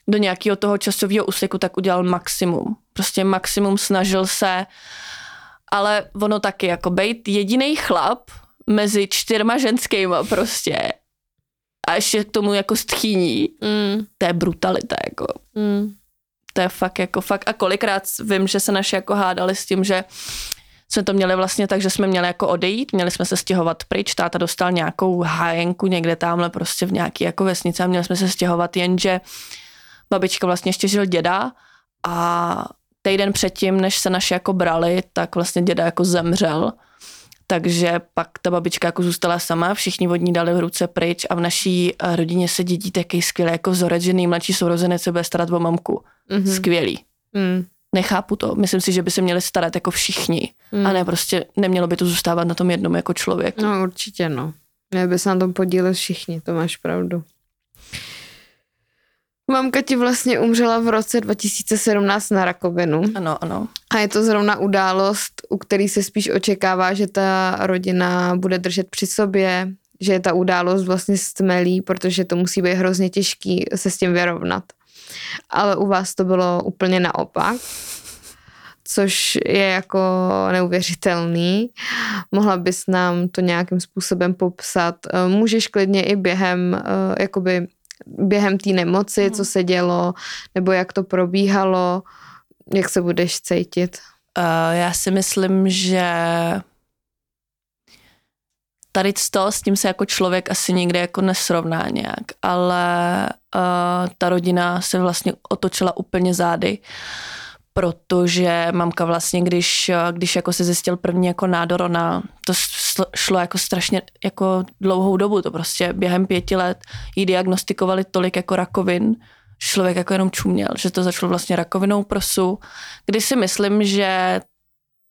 do nějakého toho časového úseku, tak udělal maximum. Prostě maximum snažil se, ale ono taky, jako být jediný chlap mezi čtyřma ženskýma prostě a ještě k tomu jako stchýní, mm. to je brutalita, jako. Mm. To je fakt jako fakt. A kolikrát vím, že se naši jako hádali s tím, že jsme to měli vlastně tak, že jsme měli jako odejít, měli jsme se stěhovat pryč, táta dostal nějakou hájenku někde tamhle prostě v nějaký jako vesnici a měli jsme se stěhovat, jenže babička vlastně ještě žil děda a týden předtím, než se naši jako brali, tak vlastně děda jako zemřel takže pak ta babička jako zůstala sama, všichni od ní dali v ruce pryč a v naší eh, rodině se dědí taky skvělé jako vzorec, že nejmladší sourozenec se bude starat o mamku. Mm-hmm. Skvělý. Mm. Nechápu to. Myslím si, že by se měli starat jako všichni. Mm. A ne prostě nemělo by to zůstávat na tom jednom jako člověk. No určitě no. Měli by se na tom podílet všichni, to máš pravdu. Mamka ti vlastně umřela v roce 2017 na rakovinu. Ano, ano. A je to zrovna událost, u který se spíš očekává, že ta rodina bude držet při sobě, že je ta událost vlastně stmelí, protože to musí být hrozně těžký se s tím vyrovnat. Ale u vás to bylo úplně naopak což je jako neuvěřitelný. Mohla bys nám to nějakým způsobem popsat. Můžeš klidně i během eh, jakoby během té nemoci, co se dělo, nebo jak to probíhalo, jak se budeš cítit? Uh, já si myslím, že tady z toho, s tím se jako člověk asi nikdy jako nesrovná nějak, ale uh, ta rodina se vlastně otočila úplně zády. Uh, protože mamka vlastně, když, když jako se zjistil první jako nádor, ona to šlo jako strašně jako dlouhou dobu, to prostě během pěti let jí diagnostikovali tolik jako rakovin, člověk jako jenom čuměl, že to začalo vlastně rakovinou prosu, kdy si myslím, že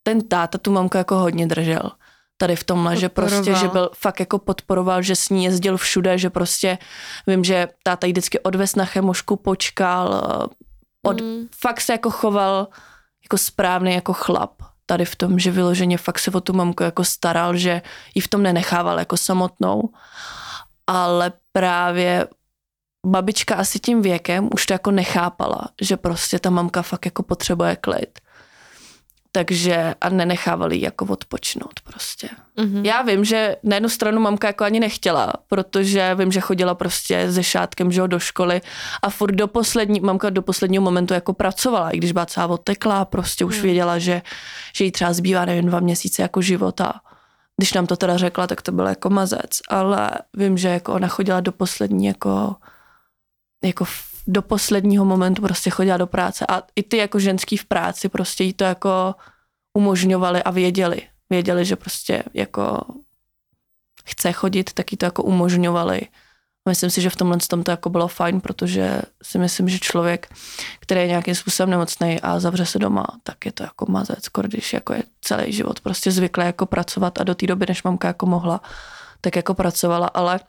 ten táta tu mamku jako hodně držel tady v tomhle, podporoval. že prostě, že byl fakt jako podporoval, že s ní jezdil všude, že prostě vím, že táta jí vždycky odvez na chemošku, počkal, od, mm. fakt se jako choval jako správný jako chlap tady v tom, že vyloženě fakt se o tu mamku jako staral, že ji v tom nenechával jako samotnou. Ale právě babička asi tím věkem už to jako nechápala, že prostě ta mamka fakt jako potřebuje klid takže a nenechávali jako odpočnout prostě. Mm-hmm. Já vím, že na jednu stranu mamka jako ani nechtěla, protože vím, že chodila prostě se šátkem že do školy a furt do poslední, mamka do posledního momentu jako pracovala, i když byla celá oteklá, prostě už mm. věděla, že, že jí třeba zbývá nevím dva měsíce jako života. Když nám to teda řekla, tak to byl jako mazec, ale vím, že jako ona chodila do poslední jako jako do posledního momentu prostě chodila do práce a i ty jako ženský v práci prostě jí to jako umožňovali a věděli. Věděli, že prostě jako chce chodit, tak jí to jako umožňovali. Myslím si, že v tomhle tom to jako bylo fajn, protože si myslím, že člověk, který je nějakým způsobem nemocný a zavře se doma, tak je to jako mazec, když jako je celý život prostě zvyklý jako pracovat a do té doby, než mamka jako mohla, tak jako pracovala, ale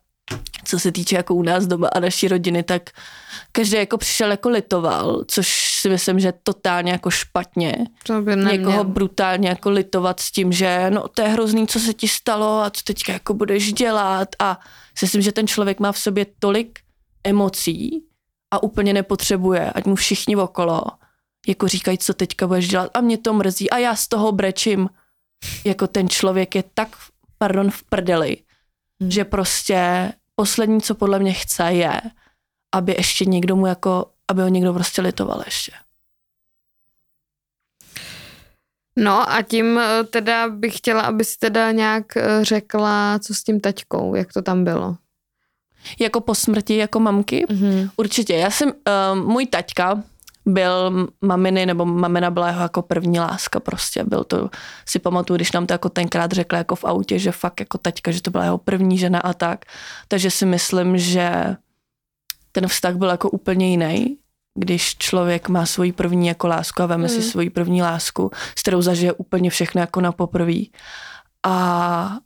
co se týče jako u nás doma a naší rodiny, tak každý jako přišel jako litoval, což si myslím, že totálně jako špatně. To by Někoho brutálně jako litovat s tím, že no to je hrozný, co se ti stalo a co teďka jako budeš dělat a si myslím, že ten člověk má v sobě tolik emocí a úplně nepotřebuje, ať mu všichni okolo jako říkají, co teďka budeš dělat a mě to mrzí a já z toho brečím. Jako ten člověk je tak, pardon, v prdeli, hmm. že prostě poslední, co podle mě chce, je, aby ještě někdo mu jako, aby ho někdo prostě litoval ještě. No a tím eh, teda bych chtěla, aby si teda nějak eh, řekla, co s tím taťkou, jak to tam bylo. Jako po smrti, jako mamky? Mm-hmm. Určitě. Já jsem, uh, můj taťka byl maminy, nebo mamina byla jeho jako první láska prostě. Byl to, si pamatuju, když nám to jako tenkrát řekla jako v autě, že fakt jako taťka, že to byla jeho první žena a tak. Takže si myslím, že ten vztah byl jako úplně jiný, když člověk má svoji první jako lásku a veme mm. si svoji první lásku, s kterou zažije úplně všechno jako na poprví. A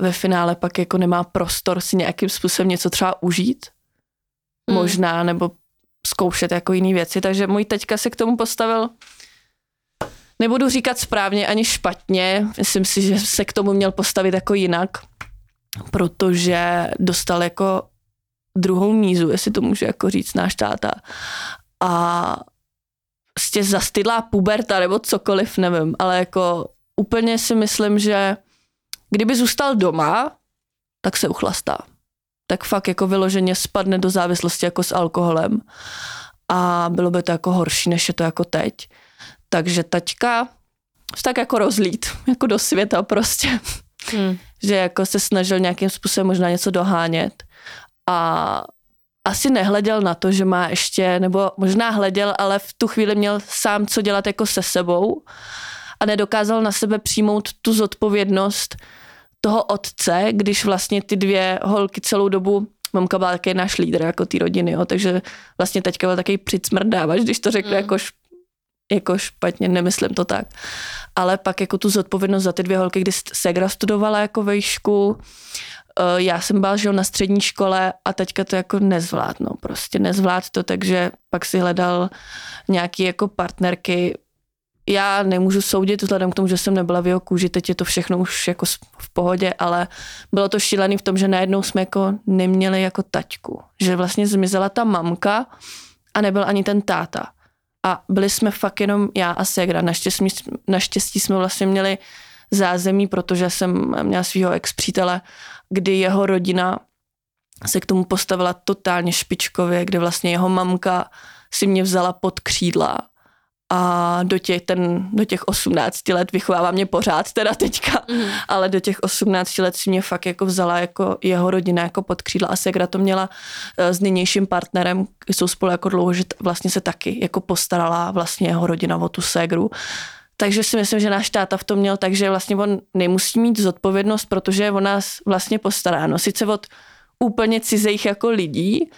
ve finále pak jako nemá prostor si nějakým způsobem něco třeba užít, mm. možná, nebo zkoušet jako jiné věci. Takže můj teďka se k tomu postavil nebudu říkat správně ani špatně, myslím si, že se k tomu měl postavit jako jinak, protože dostal jako druhou mízu, jestli to může jako říct náš táta. A prostě zastydlá puberta nebo cokoliv, nevím, ale jako úplně si myslím, že kdyby zůstal doma, tak se uchlastá. Tak fakt jako vyloženě spadne do závislosti jako s alkoholem a bylo by to jako horší, než je to jako teď. Takže taťka tak jako rozlít, jako do světa prostě. Hmm. že jako se snažil nějakým způsobem možná něco dohánět a asi nehleděl na to, že má ještě, nebo možná hleděl, ale v tu chvíli měl sám co dělat jako se sebou a nedokázal na sebe přijmout tu zodpovědnost toho otce, když vlastně ty dvě holky celou dobu mamka byla také náš lídr jako ty rodiny, jo, takže vlastně teďka byl takový přicmrdávač, když to řeknu mm. jako, jako špatně, nemyslím to tak. Ale pak jako tu zodpovědnost za ty dvě holky, kdy Segra studovala jako vejšku, Eh, já jsem byl žil na střední škole a teďka to jako nezvládnu, prostě nezvlád to, takže pak si hledal nějaký jako partnerky. Já nemůžu soudit vzhledem k tomu, že jsem nebyla v jeho kůži, teď je to všechno už jako v pohodě, ale bylo to šílený v tom, že najednou jsme jako neměli jako taťku, že vlastně zmizela ta mamka a nebyl ani ten táta. A byli jsme fakt jenom já a Segra. Naštěstí, naštěstí jsme vlastně měli zázemí, protože jsem měla svého ex-přítele kdy jeho rodina se k tomu postavila totálně špičkově, kde vlastně jeho mamka si mě vzala pod křídla a do těch, ten, do těch 18 let vychovává mě pořád teda teďka, mm. ale do těch 18 let si mě fakt jako vzala jako jeho rodina jako pod křídla a Segra to měla eh, s nynějším partnerem, jsou spolu jako dlouho, že vlastně se taky jako postarala vlastně jeho rodina o tu Segru takže si myslím, že náš táta v tom měl tak, že vlastně on nemusí mít zodpovědnost, protože je o nás vlastně postaráno. Sice od úplně cizích jako lidí,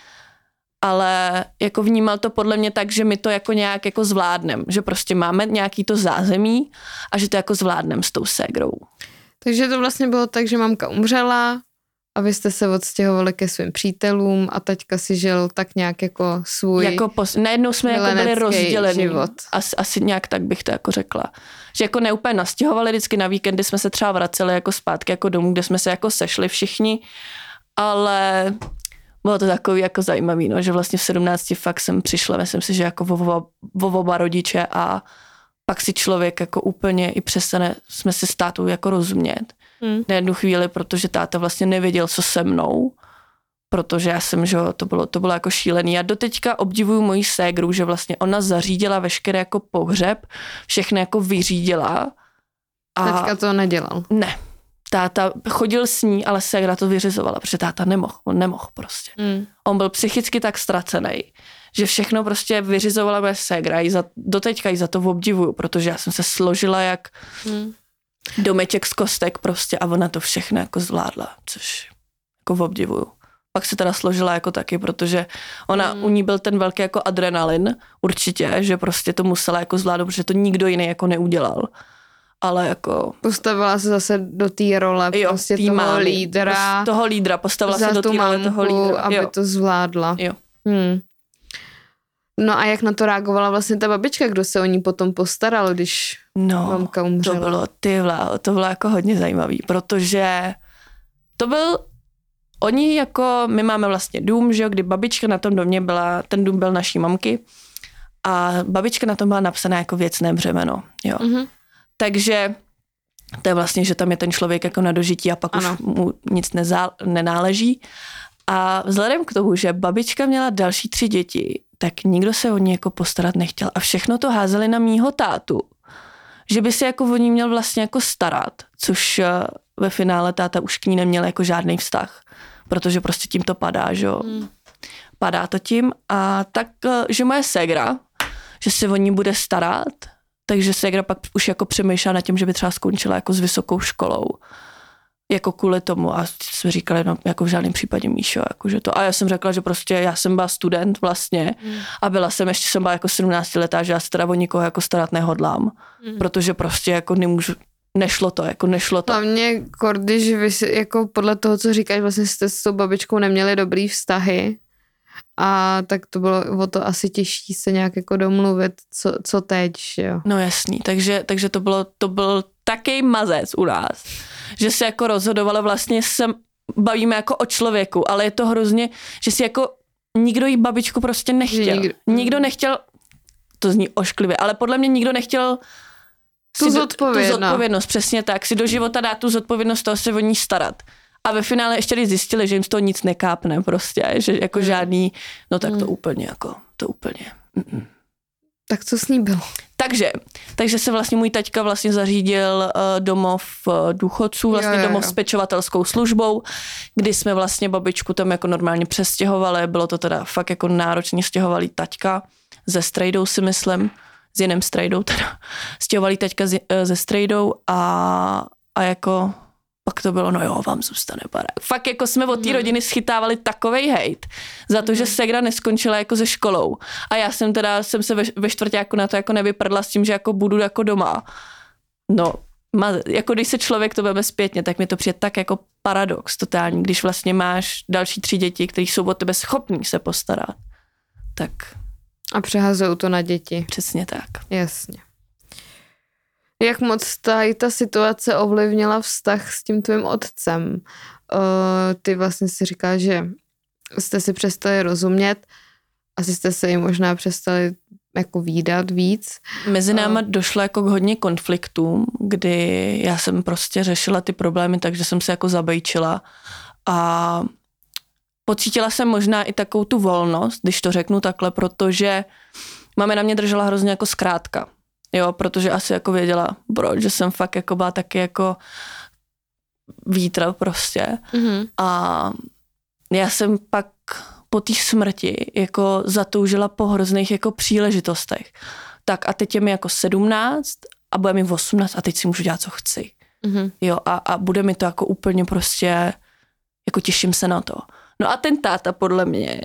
ale jako vnímal to podle mě tak, že my to jako nějak jako zvládnem, že prostě máme nějaký to zázemí a že to jako zvládnem s tou ségrou. Takže to vlastně bylo tak, že mamka umřela, a vy jste se odstěhovali ke svým přítelům a teďka si žil tak nějak jako svůj jako pos- Najednou jsme jako byli rozděleni. Život. Asi, asi nějak tak bych to jako řekla. Že jako neúplně nastěhovali, vždycky na víkendy jsme se třeba vraceli jako zpátky jako domů, kde jsme se jako sešli všichni, ale bylo to takový jako zajímavý, no, že vlastně v 17 fakt jsem přišla, myslím si, že jako vo, oba rodiče a pak si člověk jako úplně i přestane, jsme si s tátou jako rozumět hmm. na jednu chvíli, protože táta vlastně nevěděl, co se mnou, protože já jsem, že to bylo, to bylo jako šílený. Já doteďka obdivuju moji ségru, že vlastně ona zařídila veškeré jako pohřeb, všechno jako vyřídila. A Teďka to nedělal. Ne. Táta chodil s ní, ale ségra to vyřizovala, protože táta nemohl, on nemohl prostě. Hmm. On byl psychicky tak ztracený, že všechno prostě vyřizovala moje ségra. I za, doteďka i za to obdivuju, protože já jsem se složila jak, hmm domeček z kostek prostě a ona to všechno jako zvládla, což jako obdivuju. Pak se teda složila jako taky, protože ona, mm. u ní byl ten velký jako adrenalin, určitě, že prostě to musela jako zvládnout, protože to nikdo jiný jako neudělal. Ale jako... Postavila se zase do té role jo, prostě toho mámy, lídra. Toho lídra, postavila se do té role toho lídra. aby jo. to zvládla. Jo. Hmm. No a jak na to reagovala vlastně ta babička, kdo se o ní potom postaral, když no, mamka umřela? to bylo, ty vlá, to bylo jako hodně zajímavý, protože to byl, oni jako, my máme vlastně dům, že jo, kdy babička na tom domě byla, ten dům byl naší mamky a babička na tom byla napsaná jako věcné břemeno, jo. Mm-hmm. Takže to je vlastně, že tam je ten člověk jako na dožití a pak ano. už mu nic nezá, nenáleží. A vzhledem k tomu, že babička měla další tři děti, tak nikdo se o ní jako postarat nechtěl. A všechno to házeli na mýho tátu. Že by se jako o ní měl vlastně jako starat, což eh, ve finále táta už k ní neměl jako žádný vztah, protože prostě tím to padá, že jo. Hmm. Padá to tím a tak, eh, že moje segra, že se o ní bude starat, takže Segra pak už jako přemýšlela nad tím, že by třeba skončila jako s vysokou školou jako kvůli tomu a jsme říkali, no jako v žádném případě Míšo, jako že to. A já jsem řekla, že prostě já jsem byla student vlastně mm. a byla jsem, ještě jsem byla jako 17 letá, že já se teda o nikoho jako starat nehodlám, mm. protože prostě jako nemůžu, nešlo to, jako nešlo to. Hlavně, když vy jako podle toho, co říkáš, vlastně jste s tou babičkou neměli dobrý vztahy, a tak to bylo o to asi těžší se nějak jako domluvit, co, co teď, jo. No jasný, takže, takže to bylo, to byl taký mazec u nás, že se jako rozhodovalo vlastně se bavíme jako o člověku, ale je to hrozně, že si jako nikdo jí babičku prostě nechtěl. Nikdo, nikdo nechtěl, to zní ošklivě, ale podle mě nikdo nechtěl tu, zodpovědnost. tu zodpovědnost, přesně tak, si do života dát tu zodpovědnost toho se o ní starat. A ve finále ještě když zjistili, že jim z toho nic nekápne prostě, že jako mm. žádný, no tak mm. to úplně jako, to úplně. Mm-mm. Tak co s ní bylo? Takže, takže se vlastně můj taťka vlastně zařídil uh, domov uh, důchodců, vlastně jo, jo, jo. domov s pečovatelskou službou, kdy jsme vlastně babičku tam jako normálně přestěhovali, bylo to teda fakt jako náročně stěhovalý taťka ze strejdou si myslím, s jiným strejdou teda, stěhovali taťka z, uh, ze strejdou a, a jako pak to bylo, no jo, vám zůstane barák. Fakt jako jsme od té mm. rodiny schytávali takovej hejt za to, mm. že mhm. Segra neskončila jako ze školou. A já jsem teda, jsem se ve, ve čtvrtě jako na to jako nevyprdla s tím, že jako budu jako doma. No, ma, jako když se člověk to veme zpětně, tak mi to přijde tak jako paradox totální, když vlastně máš další tři děti, kteří jsou o tebe schopní se postarat. Tak. A přehazují to na děti. Přesně tak. Jasně. Jak moc ta, ta situace ovlivnila vztah s tím tvým otcem? Uh, ty vlastně si říká, že jste si přestali rozumět, asi jste se jim možná přestali jako výdat víc. Mezi náma uh, došlo jako k hodně konfliktům, kdy já jsem prostě řešila ty problémy, takže jsem se jako zabejčila a pocítila jsem možná i takovou tu volnost, když to řeknu takhle, protože máme na mě držela hrozně jako zkrátka. Jo, protože asi jako věděla, proč, že jsem fakt jako byla taky jako vítr prostě. Mm-hmm. A já jsem pak po té smrti jako zatoužila po hrozných jako příležitostech. Tak a teď je mi jako 17 a bude mi 18 a teď si můžu dělat, co chci. Mm-hmm. Jo, a, a bude mi to jako úplně prostě, jako těším se na to. No a ten táta podle mě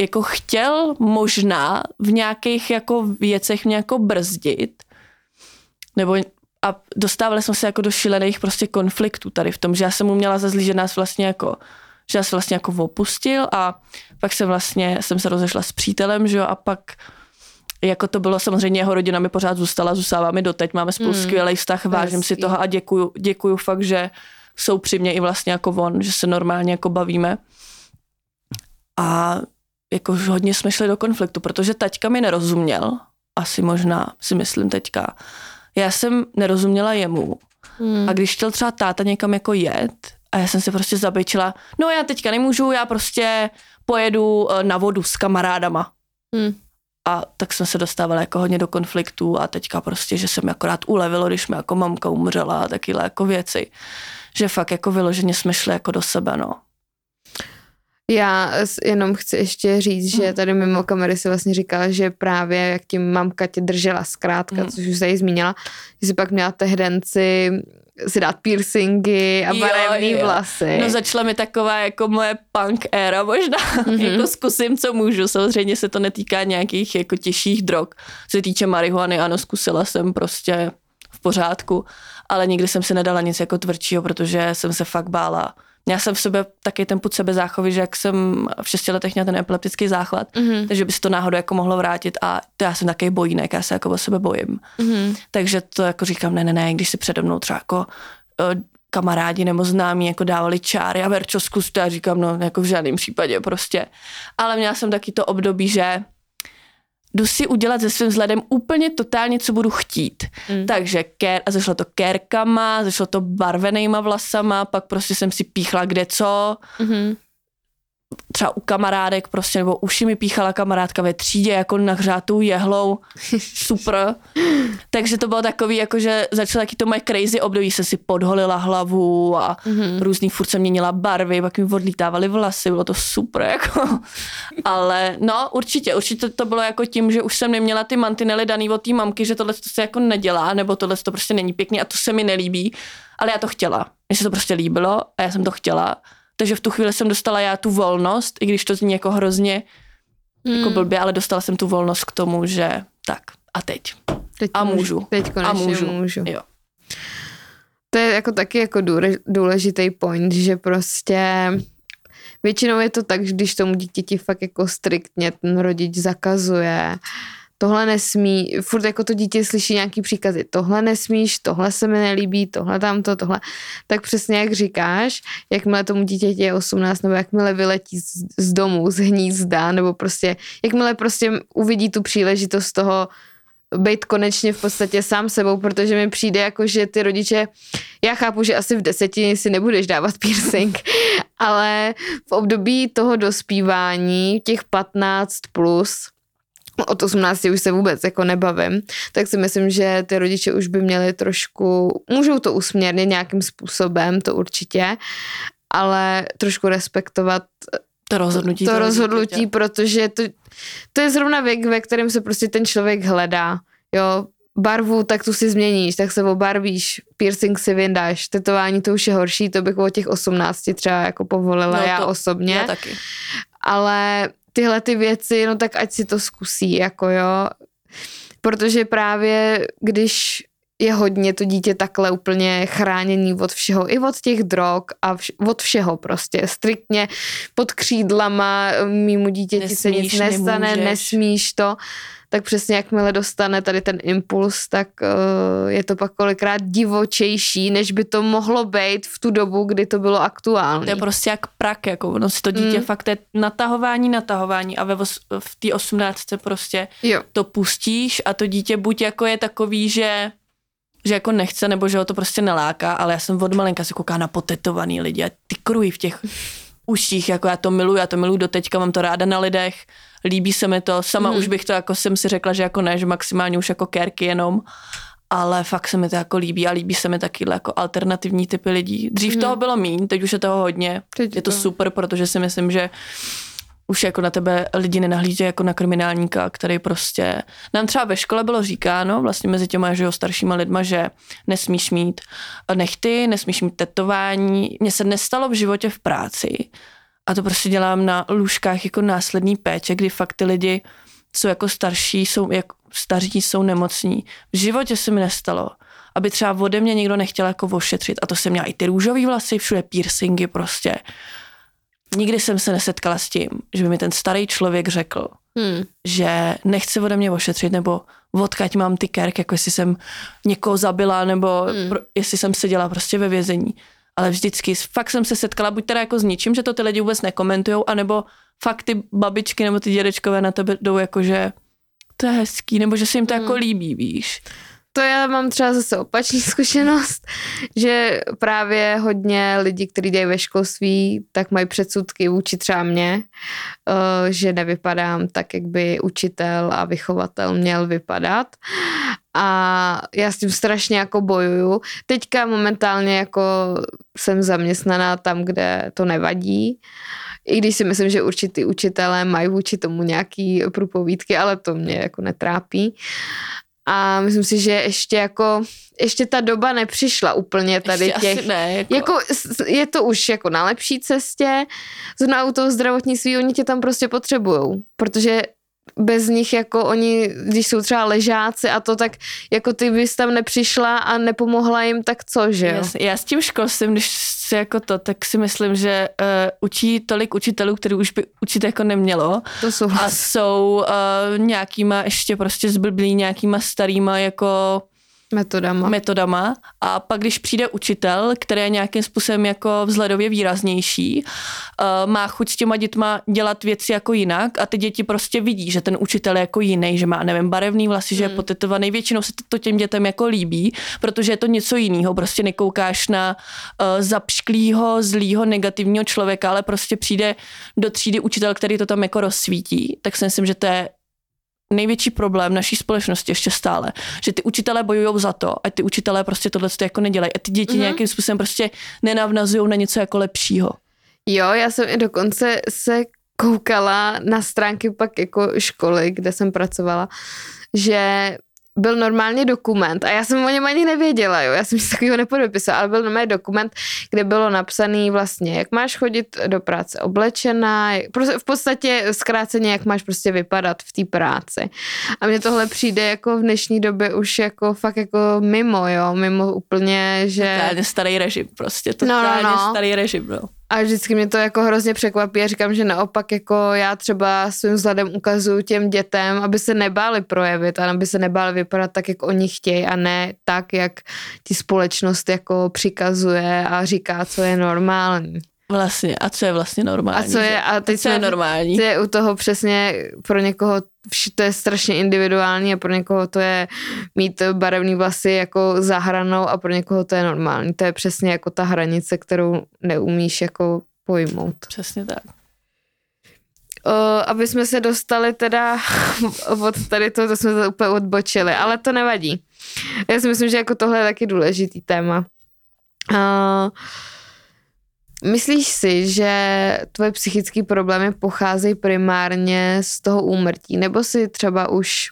jako chtěl možná v nějakých jako věcech mě jako brzdit, nebo a dostávali jsme se jako do šílených prostě konfliktů tady v tom, že já jsem mu měla za zlý, že nás vlastně jako že nás vlastně jako opustil a pak se vlastně, jsem se rozešla s přítelem, že jo, a pak jako to bylo samozřejmě, jeho rodina mi pořád zůstala, zůstává mi doteď, máme spolu mm, skvělý vztah, vážím si toho a děkuju, děkuju fakt, že jsou při mě i vlastně jako on, že se normálně jako bavíme. A jako hodně jsme šli do konfliktu, protože taťka mi nerozuměl, asi možná si myslím teďka. Já jsem nerozuměla jemu. Hmm. A když chtěl třeba táta někam jako jet, a já jsem se prostě zabejčila, no já teďka nemůžu, já prostě pojedu eh, na vodu s kamarádama. Hmm. A tak jsme se dostávali jako hodně do konfliktů a teďka prostě, že jsem akorát ulevilo, když mi jako mamka umřela a takyhle jako věci. Že fakt jako vyloženě jsme šli jako do sebe, no. Já jenom chci ještě říct, že hmm. tady mimo kamery se vlastně říkala, že právě jak tím mamka tě držela zkrátka, mm. což už se jí zmínila, že si pak měla tehdenci si dát piercingy a barevné vlasy. No začala mi taková jako moje punk éra možná. Mm-hmm. jako zkusím, co můžu. Samozřejmě se to netýká nějakých jako těžších drog. Co se týče marihuany, ano, zkusila jsem prostě v pořádku, ale nikdy jsem si nedala nic jako tvrdšího, protože jsem se fakt bála já jsem v sobě taky ten put sebezáchovy, že jak jsem v šesti letech měla ten epileptický záchvat, mm-hmm. takže by se to náhodou jako mohlo vrátit a to já jsem taky bojínek, já se jako o sebe bojím. Mm-hmm. Takže to jako říkám, ne, ne, ne, když si přede mnou třeba jako uh, kamarádi nebo známí jako dávali čáry a Verčo zkus to, já říkám, no jako v žádném případě prostě. Ale měla jsem taky to období, že jdu si udělat se svým vzhledem úplně totálně, co budu chtít. Mm. Takže kér, a zašlo to kérkama, zašlo to barvenýma vlasama, pak prostě jsem si píchla kde co. Mm-hmm. Třeba u kamarádek prostě, nebo uši mi píchala kamarádka ve třídě jako nahřátou jehlou, super. Takže to bylo takový, jako že začalo taky to moje crazy období, se si podholila hlavu a mm-hmm. různý furt se měnila barvy, pak mi odlítávaly vlasy, bylo to super, jako. Ale no, určitě, určitě to bylo jako tím, že už jsem neměla ty mantinely daný od té mamky, že tohle se jako nedělá, nebo tohle to prostě není pěkný a to se mi nelíbí, ale já to chtěla. Mně se to prostě líbilo a já jsem to chtěla takže v tu chvíli jsem dostala já tu volnost, i když to zní jako hrozně mm. jako hmm. blbě, ale dostala jsem tu volnost k tomu, že tak a teď. teď a můžu. Teď konečně a můžu. můžu. Jo. To je jako taky jako důležitý point, že prostě většinou je to tak, že když tomu dítěti fakt jako striktně ten rodič zakazuje, tohle nesmí, furt jako to dítě slyší nějaký příkazy, tohle nesmíš, tohle se mi nelíbí, tohle tamto, tohle, tak přesně jak říkáš, jakmile tomu dítěti je 18, nebo jakmile vyletí z, z domu, z hnízda, nebo prostě, jakmile prostě uvidí tu příležitost toho být konečně v podstatě sám sebou, protože mi přijde jako, že ty rodiče, já chápu, že asi v desetině si nebudeš dávat piercing, ale v období toho dospívání, těch 15 plus, od 18 už se vůbec jako nebavím, tak si myslím, že ty rodiče už by měli trošku, můžou to usměrnit nějakým způsobem, to určitě, ale trošku respektovat to rozhodnutí. To, to rozhodnutí, protože to, to je zrovna věk, ve kterém se prostě ten člověk hledá. Jo, barvu, tak tu si změníš, tak se obarvíš, piercing si vyndáš, tetování to už je horší, to bych o těch 18 třeba jako povolila no já osobně. Já taky. Ale tyhle ty věci, no tak ať si to zkusí, jako jo. Protože právě když je hodně to dítě takhle úplně chráněný od všeho, i od těch drog a vš- od všeho prostě, striktně pod křídlama, mýmu dítěti nesmíš, se nic nestane, nemůžeš. nesmíš to, tak přesně jakmile dostane tady ten impuls, tak uh, je to pak kolikrát divočejší, než by to mohlo být v tu dobu, kdy to bylo aktuální. To je prostě jak prak, jako ono si to dítě mm. fakt je natahování, natahování a ve, v té osmnáctce prostě jo. to pustíš a to dítě buď jako je takový, že že jako nechce, nebo že ho to prostě neláká, ale já jsem od malinka si kouká na potetovaný lidi a ty krují v těch uších, jako já to miluji, já to miluji do teďka, mám to ráda na lidech, líbí se mi to, sama mm. už bych to jako jsem si řekla, že jako ne, že maximálně už jako kérky jenom, ale fakt se mi to jako líbí a líbí se mi taky jako alternativní typy lidí. Dřív mm. toho bylo míň, teď už je toho hodně, teď je to, to super, protože si myslím, že už jako na tebe lidi nenahlíží jako na kriminálníka, který prostě, nám třeba ve škole bylo říkáno, vlastně mezi těma že jo, staršíma lidma, že nesmíš mít nechty, nesmíš mít tetování. Mně se nestalo v životě v práci a to prostě dělám na lůžkách jako následní péče, kdy fakt ty lidi co jako starší, jsou, jako staří jsou nemocní. V životě se mi nestalo, aby třeba ode mě někdo nechtěl jako ošetřit a to jsem měla i ty růžové vlasy, všude piercingy prostě nikdy jsem se nesetkala s tím, že by mi ten starý člověk řekl, hmm. že nechce ode mě ošetřit, nebo odkaď mám ty kerk, jako jestli jsem někoho zabila, nebo hmm. pro, jestli jsem seděla prostě ve vězení. Ale vždycky, fakt jsem se setkala buď teda jako s ničím, že to ty lidi vůbec nekomentujou, anebo fakt ty babičky nebo ty dědečkové na tebe jdou jako, že to je hezký, nebo že se jim to jako hmm. jako líbí, víš to já mám třeba zase opačný zkušenost, že právě hodně lidí, kteří dějí ve školství, tak mají předsudky vůči třeba mě, eh, že nevypadám tak, jak by učitel a vychovatel měl vypadat. A já s tím strašně jako bojuju. Teďka momentálně jako jsem zaměstnaná tam, kde to nevadí. I když si myslím, že určitý učitelé mají vůči tomu nějaký průpovídky, ale to mě jako netrápí. A myslím si, že ještě jako, ještě ta doba nepřišla úplně tady ještě těch. Asi ne, jako... jako... je to už jako na lepší cestě. Zrovna u toho zdravotnictví, oni tě tam prostě potřebujou, protože bez nich jako oni, když jsou třeba ležáci a to, tak jako ty bys tam nepřišla a nepomohla jim, tak co, že jo? Já, já s tím školstvím, když si jako to, tak si myslím, že uh, učí tolik učitelů, který už by učit jako nemělo. To jsou. A jsou uh, nějakýma ještě prostě zblblí, nějakýma starýma jako metodama. metodama a pak, když přijde učitel, který je nějakým způsobem jako vzhledově výraznější, uh, má chuť s těma dětma dělat věci jako jinak a ty děti prostě vidí, že ten učitel je jako jiný, že má, nevím, barevný vlasy, hmm. že je potetovaný. Většinou se to, těm dětem jako líbí, protože je to něco jiného. Prostě nekoukáš na uh, zapšklýho, zlýho, negativního člověka, ale prostě přijde do třídy učitel, který to tam jako rozsvítí. Tak si myslím, že to je největší problém naší společnosti ještě stále, že ty učitelé bojují za to, ať ty učitelé prostě tohle jako nedělají a ty děti mm-hmm. nějakým způsobem prostě nenavnazují na něco jako lepšího. Jo, já jsem i dokonce se koukala na stránky pak jako školy, kde jsem pracovala, že byl normálně dokument a já jsem o něm ani nevěděla, jo, já jsem si takového nepodepisovala, ale byl normálně dokument, kde bylo napsaný vlastně, jak máš chodit do práce oblečená, prostě v podstatě zkráceně, jak máš prostě vypadat v té práci. A mně tohle přijde jako v dnešní době už jako fakt jako mimo, jo, mimo úplně, že... Totálně starý režim prostě, totálně no, no, no. starý režim, no. A vždycky mě to jako hrozně překvapí a říkám, že naopak jako já třeba svým vzhledem ukazuju těm dětem, aby se nebáli projevit a aby se nebáli vypadat tak, jak oni chtějí a ne tak, jak ti společnost jako přikazuje a říká, co je normální. Vlastně, a co je vlastně normální? A co je, a teď co je normální? To je u toho přesně pro někoho to je strašně individuální a pro někoho to je mít barevný vlasy jako zahranou a pro někoho to je normální. To je přesně jako ta hranice, kterou neumíš jako pojmout. Přesně tak. O, aby jsme se dostali teda od tady to, to jsme se úplně odbočili, ale to nevadí. Já si myslím, že jako tohle je taky důležitý téma. Uh, Myslíš si, že tvoje psychické problémy pocházejí primárně z toho úmrtí, nebo si třeba už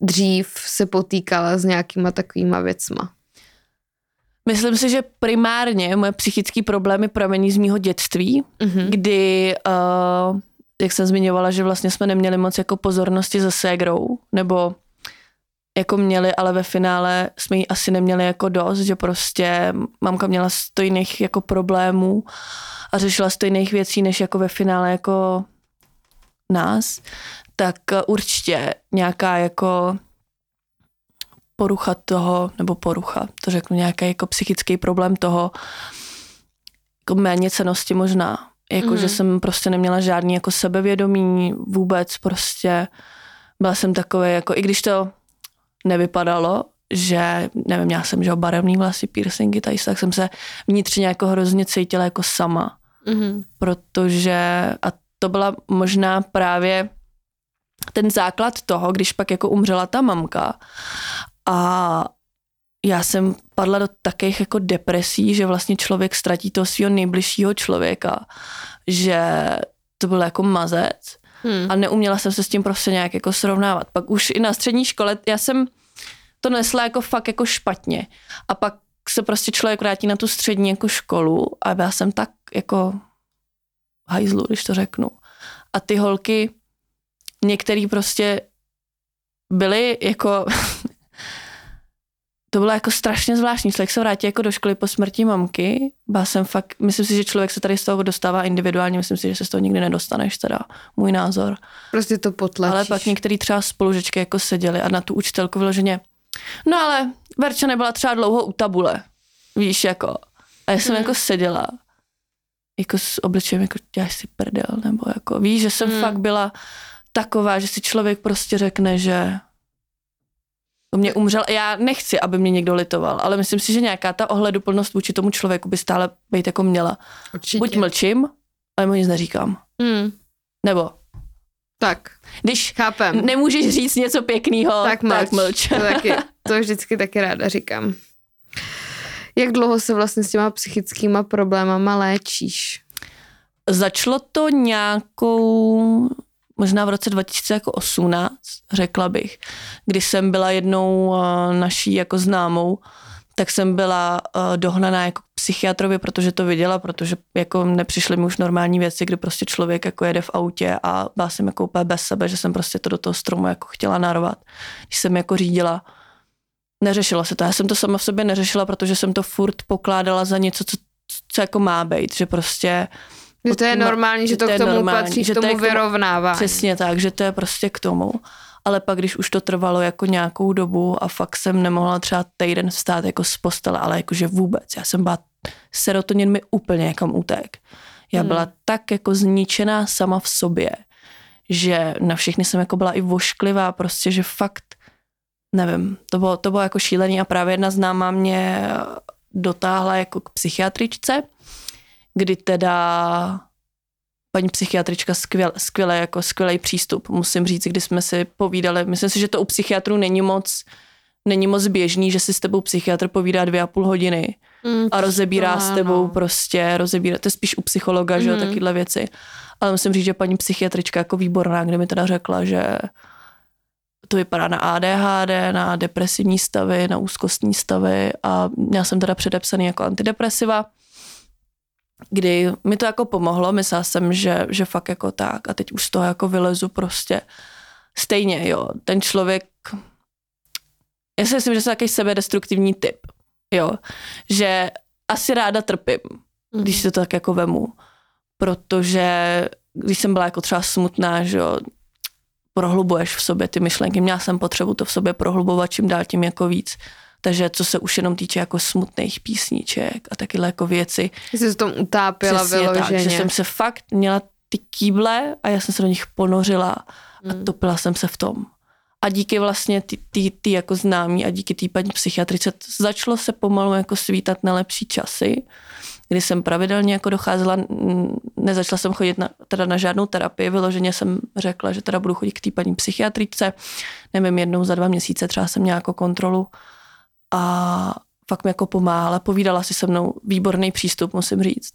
dřív se potýkala s nějakýma takovýma věcma? Myslím si, že primárně moje psychické problémy pramení z mého dětství, mm-hmm. kdy, uh, jak jsem zmiňovala, že vlastně jsme neměli moc jako pozornosti za ségrou, nebo jako měli, ale ve finále jsme ji asi neměli jako dost, že prostě mamka měla stejných jako problémů a řešila stejných věcí, než jako ve finále jako nás, tak určitě nějaká jako porucha toho, nebo porucha, to řeknu, nějaký jako psychický problém toho, jako méně cenosti možná, jako mm. že jsem prostě neměla žádný jako sebevědomí vůbec prostě, byla jsem takové jako, i když to nevypadalo, že, nevím, já jsem, že barevný vlasy, piercingy, tady, tak jsem se vnitřně jako hrozně cítila jako sama. Mm-hmm. Protože, a to byla možná právě ten základ toho, když pak jako umřela ta mamka a já jsem padla do takých jako depresí, že vlastně člověk ztratí toho svého nejbližšího člověka, že to byl jako mazec Hmm. A neuměla jsem se s tím prostě nějak jako srovnávat. Pak už i na střední škole, já jsem to nesla jako fakt jako špatně. A pak se prostě člověk vrátí na tu střední jako školu a já jsem tak jako hajzlu, když to řeknu. A ty holky, některý prostě byly jako to bylo jako strašně zvláštní. Člověk se vrátí jako do školy po smrti mamky. Byla jsem fakt, myslím si, že člověk se tady z toho dostává individuálně, myslím si, že se z toho nikdy nedostaneš, teda můj názor. Prostě to potlačíš. Ale pak některý třeba spolužečky jako seděli a na tu učitelku vyloženě, no ale Verča nebyla třeba dlouho u tabule, víš, jako. A já jsem hmm. jako seděla, jako s obličejem, jako děláš si prdel, nebo jako, víš, že jsem hmm. fakt byla taková, že si člověk prostě řekne, že u mě umřel. Já nechci, aby mě někdo litoval, ale myslím si, že nějaká ta ohleduplnost vůči tomu člověku by stále být jako měla. Určitě. Buď mlčím, ale mu nic neříkám. Hmm. Nebo tak. Když Chápem. nemůžeš říct něco pěkného, tak mlč. Tak mlč. To, taky, to vždycky taky ráda říkám. Jak dlouho se vlastně s těma psychickýma problémama léčíš? Začalo to nějakou možná v roce 2018, řekla bych, kdy jsem byla jednou eh, naší jako známou, tak jsem byla uh, dohnaná jako psychiatrovi, protože to viděla, protože jako nepřišly mi už normální věci, kdy prostě člověk jako jede v autě a byla jsem jako úplně bez sebe, že jsem prostě to do toho stromu jako chtěla narovat. Když jsem jako řídila, neřešilo se to. Já jsem to sama v sobě neřešila, protože jsem to furt pokládala za něco, co, co jako má být, že prostě že to je normální, že, že to, to k tomu normální, patří, že k tomu, to vyrovnává. Přesně tak, že to je prostě k tomu. ale pak, když už to trvalo jako nějakou dobu a fakt jsem nemohla třeba týden vstát jako z postele, ale jakože vůbec, já jsem byla, serotonin mi úplně někam utek. Já hmm. byla tak jako zničená sama v sobě, že na všechny jsem jako byla i vošklivá, prostě, že fakt, nevím, to bylo, to bylo jako šílený a právě jedna známá mě dotáhla jako k psychiatričce, kdy teda paní psychiatrička skvěl, skvělé, jako skvělý přístup, musím říct, kdy jsme si povídali. Myslím si, že to u psychiatrů není moc, není moc běžný, že si s tebou psychiatr povídá dvě a půl hodiny mm, a rozebírá s tebou no. prostě, rozebírá, to je spíš u psychologa, mm. že jo, mhm. takyhle věci. Ale musím říct, že paní psychiatrička jako výborná, kde mi teda řekla, že to vypadá na ADHD, na depresivní stavy, na úzkostní stavy a já jsem teda předepsaný jako antidepresiva kdy mi to jako pomohlo, myslela jsem, že, že fakt jako tak. A teď už z toho jako vylezu prostě stejně, jo, ten člověk, já si myslím, že jsem takový sebedestruktivní typ, jo, že asi ráda trpím, mm-hmm. když si to tak jako vemu, protože když jsem byla jako třeba smutná, že jo, prohlubuješ v sobě ty myšlenky, měla jsem potřebu to v sobě prohlubovat čím dál tím jako víc takže co se už jenom týče jako smutných písniček a takyhle jako věci. Jsi se tom utápila Přesně vyloženě. tak, že jsem se fakt měla ty kýble a já jsem se do nich ponořila hmm. a topila jsem se v tom. A díky vlastně ty, ty, ty jako známí a díky té paní psychiatrice začalo se pomalu jako svítat na lepší časy, kdy jsem pravidelně jako docházela, nezačala jsem chodit na, teda na žádnou terapii, vyloženě jsem řekla, že teda budu chodit k té paní psychiatrice, nevím, jednou za dva měsíce třeba jsem měla jako kontrolu a fakt mi jako pomáhala, povídala si se mnou, výborný přístup, musím říct.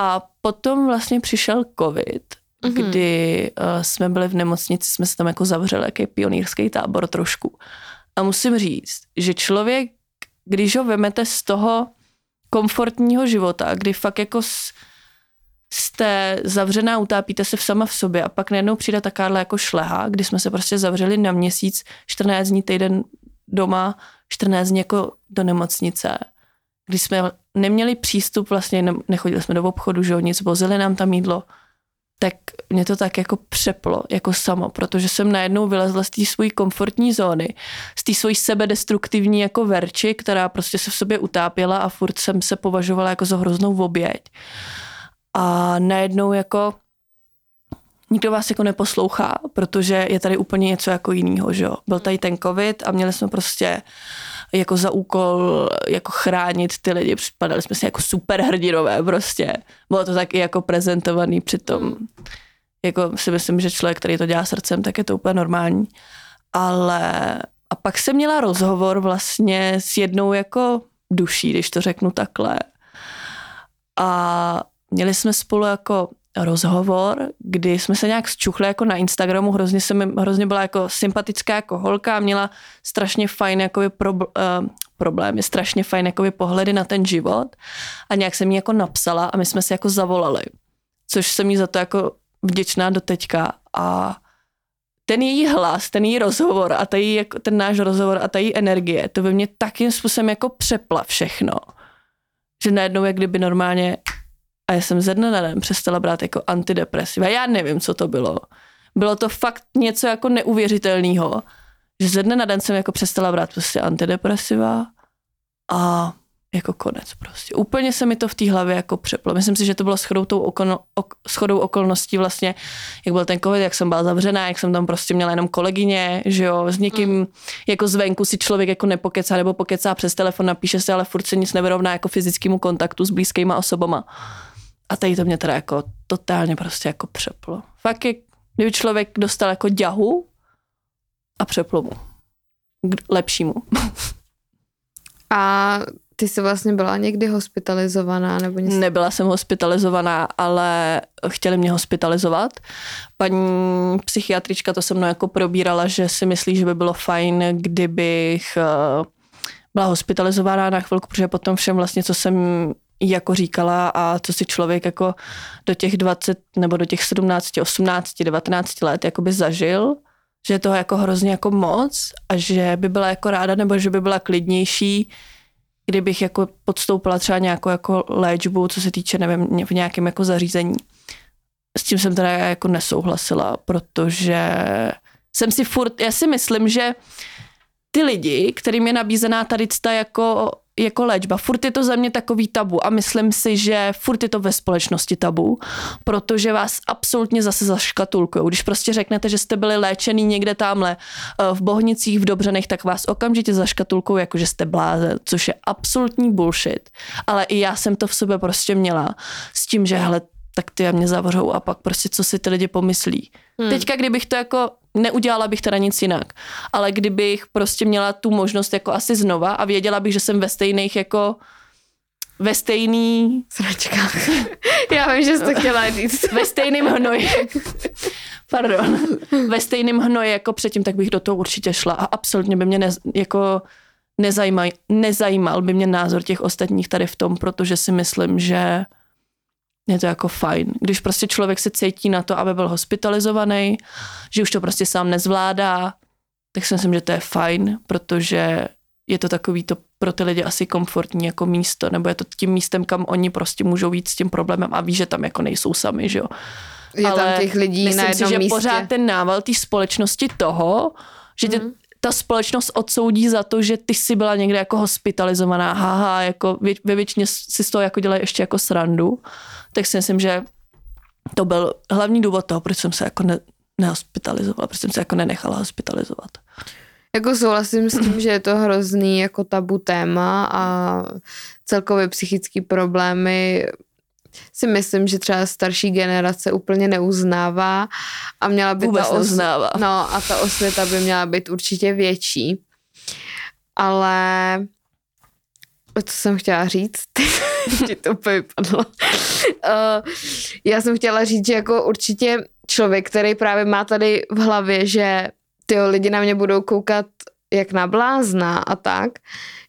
A potom vlastně přišel covid, mm-hmm. kdy uh, jsme byli v nemocnici, jsme se tam jako zavřeli, jaký pionýrský tábor trošku. A musím říct, že člověk, když ho vemete z toho komfortního života, kdy fakt jako s, jste zavřená, utápíte se v sama v sobě a pak najednou přijde takáhle jako šleha, kdy jsme se prostě zavřeli na měsíc, 14 dní, týden doma, 14 dní jako do nemocnice, kdy jsme neměli přístup, vlastně nechodili jsme do obchodu, že nic, vozili nám tam jídlo, tak mě to tak jako přeplo, jako samo, protože jsem najednou vylezla z té své komfortní zóny, z té svojí sebedestruktivní jako verči, která prostě se v sobě utápěla a furt jsem se považovala jako za hroznou oběť. A najednou jako nikdo vás jako neposlouchá, protože je tady úplně něco jako jiného, že jo. Byl tady ten covid a měli jsme prostě jako za úkol jako chránit ty lidi, připadali jsme si jako super hrdinové prostě. Bylo to taky jako prezentovaný přitom. Jako si myslím, že člověk, který to dělá srdcem, tak je to úplně normální. Ale a pak jsem měla rozhovor vlastně s jednou jako duší, když to řeknu takhle. A měli jsme spolu jako rozhovor, kdy jsme se nějak zčuchli jako na Instagramu, hrozně, se mi, hrozně byla jako sympatická jako holka, měla strašně fajn jako pro, uh, problémy, strašně fajn jako pohledy na ten život a nějak jsem mi jako napsala a my jsme se jako zavolali, což jsem jí za to jako vděčná do teďka a ten její hlas, ten její rozhovor a tady jako ten náš rozhovor a ta její energie, to by mě takým způsobem jako přepla všechno, že najednou jak kdyby normálně a já jsem ze dne na den přestala brát jako antidepresiva. Já nevím, co to bylo. Bylo to fakt něco jako neuvěřitelného, že ze dne na den jsem jako přestala brát prostě antidepresiva a jako konec prostě. Úplně se mi to v té hlavě jako přeplo. Myslím si, že to bylo shodou, tou okolno, ok, shodou okolností vlastně, jak byl ten covid, jak jsem byla zavřená, jak jsem tam prostě měla jenom kolegyně, že jo, s někým mm. jako zvenku si člověk jako nepokecá nebo pokecá přes telefon, napíše se, ale furt se nic nevyrovná jako fyzickému kontaktu s blízkýma osobama. A tady to mě teda jako totálně prostě jako přeplo. Fakt je, kdyby člověk dostal jako děhu a přeplo mu. K lepšímu. A ty jsi vlastně byla někdy hospitalizovaná nebo něco? Nebyla jsem hospitalizovaná, ale chtěli mě hospitalizovat. Paní psychiatrička to se mnou jako probírala, že si myslí, že by bylo fajn, kdybych eh, byla hospitalizovaná na chvilku, protože potom všem vlastně, co jsem jako říkala a co si člověk jako do těch 20 nebo do těch 17, 18, 19 let jakoby zažil, že je toho jako hrozně jako moc a že by byla jako ráda nebo že by byla klidnější, kdybych jako podstoupila třeba nějakou jako léčbu, co se týče, nevím, v nějakém jako zařízení. S tím jsem teda jako nesouhlasila, protože jsem si furt, já si myslím, že ty lidi, kterým je nabízená tady cta jako, jako léčba, furt je to za mě takový tabu a myslím si, že furt je to ve společnosti tabu, protože vás absolutně zase zaškatulkují. Když prostě řeknete, že jste byli léčený někde tamhle eh, v Bohnicích, v Dobřenech, tak vás okamžitě zaškatulkují, jako že jste blázen, což je absolutní bullshit. Ale i já jsem to v sobě prostě měla s tím, že hele, tak ty mě zavřou a pak prostě co si ty lidi pomyslí. Hmm. Teďka, kdybych to jako neudělala bych teda nic jinak. Ale kdybych prostě měla tu možnost jako asi znova a věděla bych, že jsem ve stejných jako ve stejný... Sračkách. Já vím, že jsi to chtěla říct. ve stejným hnoji. Pardon. Ve stejným hnoji jako předtím, tak bych do toho určitě šla a absolutně by mě ne, jako nezajímal, nezajímal by mě názor těch ostatních tady v tom, protože si myslím, že je to jako fajn. Když prostě člověk se cítí na to, aby byl hospitalizovaný, že už to prostě sám nezvládá, tak si myslím, že to je fajn, protože je to takový to pro ty lidi asi komfortní jako místo, nebo je to tím místem, kam oni prostě můžou jít s tím problémem a ví, že tam jako nejsou sami, že jo. Je Ale tam těch lidí myslím na jednom si, že místě. pořád ten nával té společnosti toho, že tě, mm. Ta společnost odsoudí za to, že ty jsi byla někde jako hospitalizovaná, haha, jako vě, ve většině si z toho jako dělají ještě jako srandu tak si myslím, že to byl hlavní důvod toho, proč jsem se jako ne, nehospitalizovala, proč jsem se jako nenechala hospitalizovat. Jako souhlasím s tím, že je to hrozný jako tabu téma a celkově psychické problémy si myslím, že třeba starší generace úplně neuznává a měla by Vůbec ta os- neuznává. No a ta osvěta by měla být určitě větší. Ale co jsem chtěla říct? Ti to úplně vypadlo. uh, já jsem chtěla říct, že jako určitě člověk, který právě má tady v hlavě, že ty lidi na mě budou koukat jak na blázna a tak,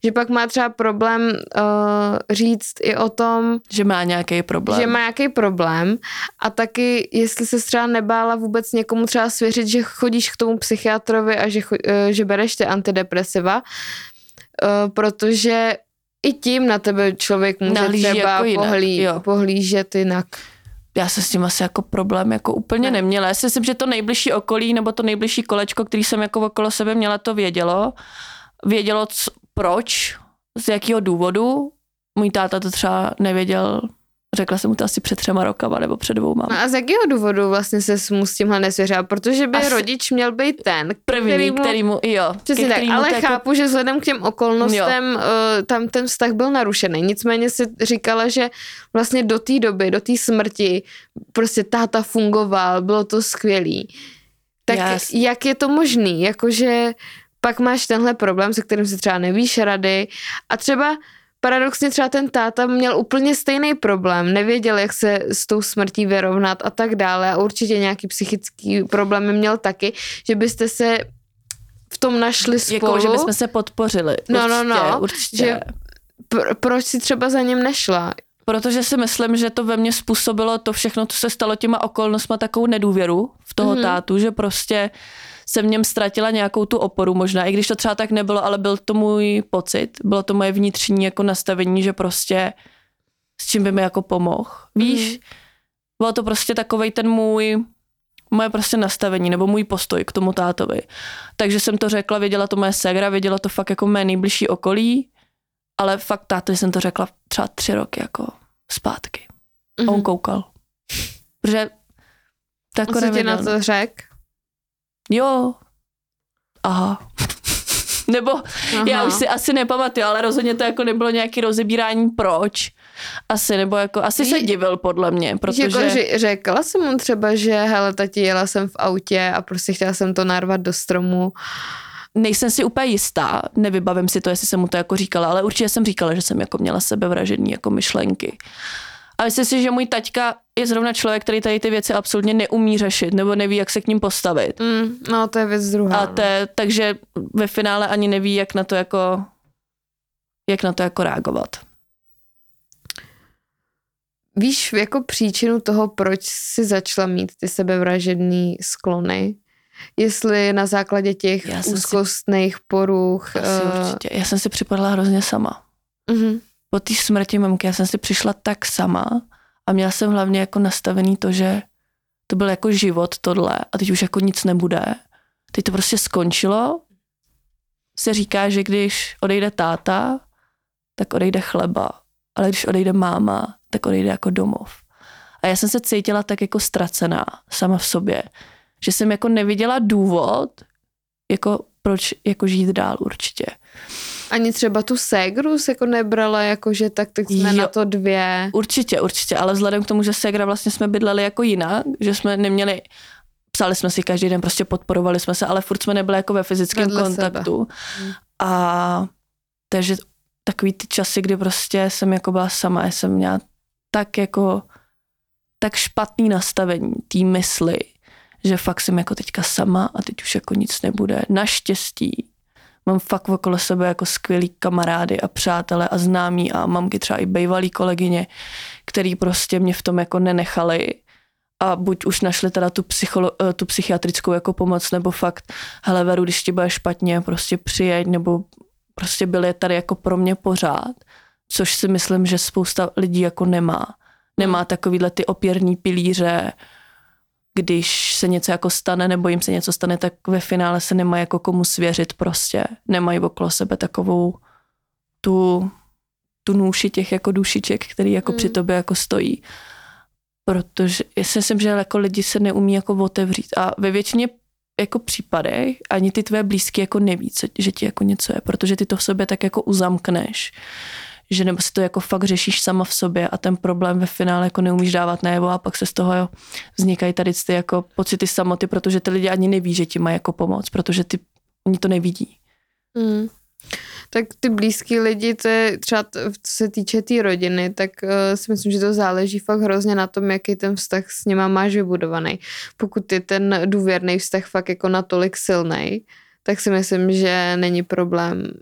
že pak má třeba problém uh, říct i o tom, Že má nějaký problém. že má nějaký problém a taky, jestli se třeba nebála vůbec někomu třeba svěřit, že chodíš k tomu psychiatrovi a že, uh, že bereš ty antidepresiva, uh, protože i tím na tebe člověk může Nahlíží třeba jako jinak, pohlí, jo. pohlížet jinak. Já se s tím asi jako problém jako úplně Ne. ne. neměla. Já si myslím, že to nejbližší okolí nebo to nejbližší kolečko, který jsem jako okolo sebe měla, to vědělo. Vědělo, c- proč, z jakého důvodu. Můj táta to třeba nevěděl, řekla jsem mu to asi před třema rokama nebo před dvouma. No a z jakého důvodu vlastně se mu s tímhle nesvěřila? Protože by Asi- rodič měl být ten, První, který mu, který mu, jo. Přesně tak, ale jako- chápu, že vzhledem k těm okolnostem uh, tam ten vztah byl narušený. Nicméně si říkala, že vlastně do té doby, do té smrti prostě táta fungoval, bylo to skvělý. Tak Jas- jak je to možný? Jakože pak máš tenhle problém, se kterým si třeba nevíš rady a třeba paradoxně třeba ten táta měl úplně stejný problém, nevěděl, jak se s tou smrtí vyrovnat a tak dále a určitě nějaký psychický problémy měl taky, že byste se v tom našli spolu. Jako, že bychom se podpořili. No, no, určitě, no, Určitě. že- Pr- proč si třeba za ním nešla? Protože si myslím, že to ve mně způsobilo to všechno, co se stalo těma okolnostma, takovou nedůvěru v toho Mhm. mm-hmm. tátu, že prostě jsem v něm ztratila nějakou tu oporu možná, i když to třeba tak nebylo, ale byl to můj pocit, bylo to moje vnitřní jako nastavení, že prostě s čím by mi jako pomohl. Víš, Mhm. mm-hmm. bylo to prostě takovej ten můj, moje prostě nastavení nebo můj postoj k tomu tátovi. Takže jsem to řekla, věděla to moje segra, věděla to fakt jako mé nejbližší okolí, ale fakt tátovi jsem to řekla třeba tři roky jako zpátky. Mm-hmm. A on koukal. Protože to jako Mhm. Co ti na to řek? Jo. Aha. Nebo Aha. já už si asi nepamatuju, ale rozhodně to jako nebylo nějaký rozebírání proč. Asi, nebo jako, asi se divil podle mě, Protože... protože... Jako, že, řekla jsem mu třeba, že hele, tati, jela jsem v autě a prostě chtěla jsem to narvat do stromu. nejsem si úplně jistá, nevybavím si to, jestli jsem mu to jako říkala, ale určitě jsem říkala, že jsem jako měla sebevražední jako myšlenky. A myslím si, že můj taťka je zrovna člověk, který tady ty věci absolutně neumí řešit, nebo neví, jak se k ním postavit. Mm, no, to je věc druhá. A te, takže ve finále ani neví, jak na to jako, jak na to jako reagovat. Víš jako příčinu toho, proč si začala mít ty sebevražedný sklony? Jestli na základě těch jsem si- úzkostných poruch. Asi eh, určitě. Já jsem si připadala hrozně sama. mhm. Po té smrti mamky já jsem si přišla tak sama a měla jsem hlavně jako nastavený to, že to byl jako život tohle a teď už jako nic nebude. Teď to prostě skončilo. Se říká, že když odejde táta, tak odejde chleba. Ale když odejde máma, tak odejde jako domov. A já jsem se cítila tak jako ztracená sama v sobě, že jsem jako neviděla důvod, jako proč jako žít dál určitě. Ani třeba tu ségru se jako nebrala, jako že tak teď jsme jo, na to dvě. Určitě, určitě, ale vzhledem k tomu, že ségra vlastně jsme bydleli jako jinak, že jsme neměli psali jsme si každý den, prostě podporovali jsme se, ale furt jsme nebyli jako ve fyzickém Vedle kontaktu. Sebe. Hmm. A takže takový ty časy, kdy prostě jsem jako byla sama, já jsem měla tak jako tak špatný nastavení té mysli, že fakt jsem jako teďka sama a teď už jako nic nebude. Naštěstí mám fakt okolo sebe jako skvělý kamarády a přátelé a známí a mamky třeba i bývalý kolegyně, který prostě mě v tom jako nenechali a buď už našli teda tu, psycholo, eh, tu psychiatrickou jako pomoc, nebo fakt, hele Veru, když ti bude špatně, prostě přijeď, nebo prostě byli tady jako pro mě pořád, což si myslím, že spousta lidí jako nemá. Nemá hmm. takovýhle ty opěrný pilíře, když se něco jako stane nebo jim se něco stane, tak ve finále se nemá jako komu svěřit prostě. Nemají okolo sebe takovou tu, tu nůši těch jako dušiček, který jako hmm. při tobě jako stojí. Protože já si myslím, že jako lidi se neumí jako otevřít a ve většině jako případech ani ty tvé blízky jako neví, co, že ti jako něco je, protože ty to v sobě tak jako uzamkneš že nebo si to jako fakt řešíš sama v sobě a ten problém ve finále jako neumíš dávat najevo a pak se z toho jo, vznikají tady ty jako pocity samoty, protože ty lidi ani neví, že ti mají jako pomoc, protože ty, oni to nevidí. Mm. Tak ty blízký lidi, to je třeba, co se týče té tý rodiny, tak uh, si myslím, že to záleží fakt hrozně na tom, jaký ten vztah s nima máš vybudovaný. Pokud je ten důvěrný vztah fakt jako natolik silný, tak si myslím, že není problém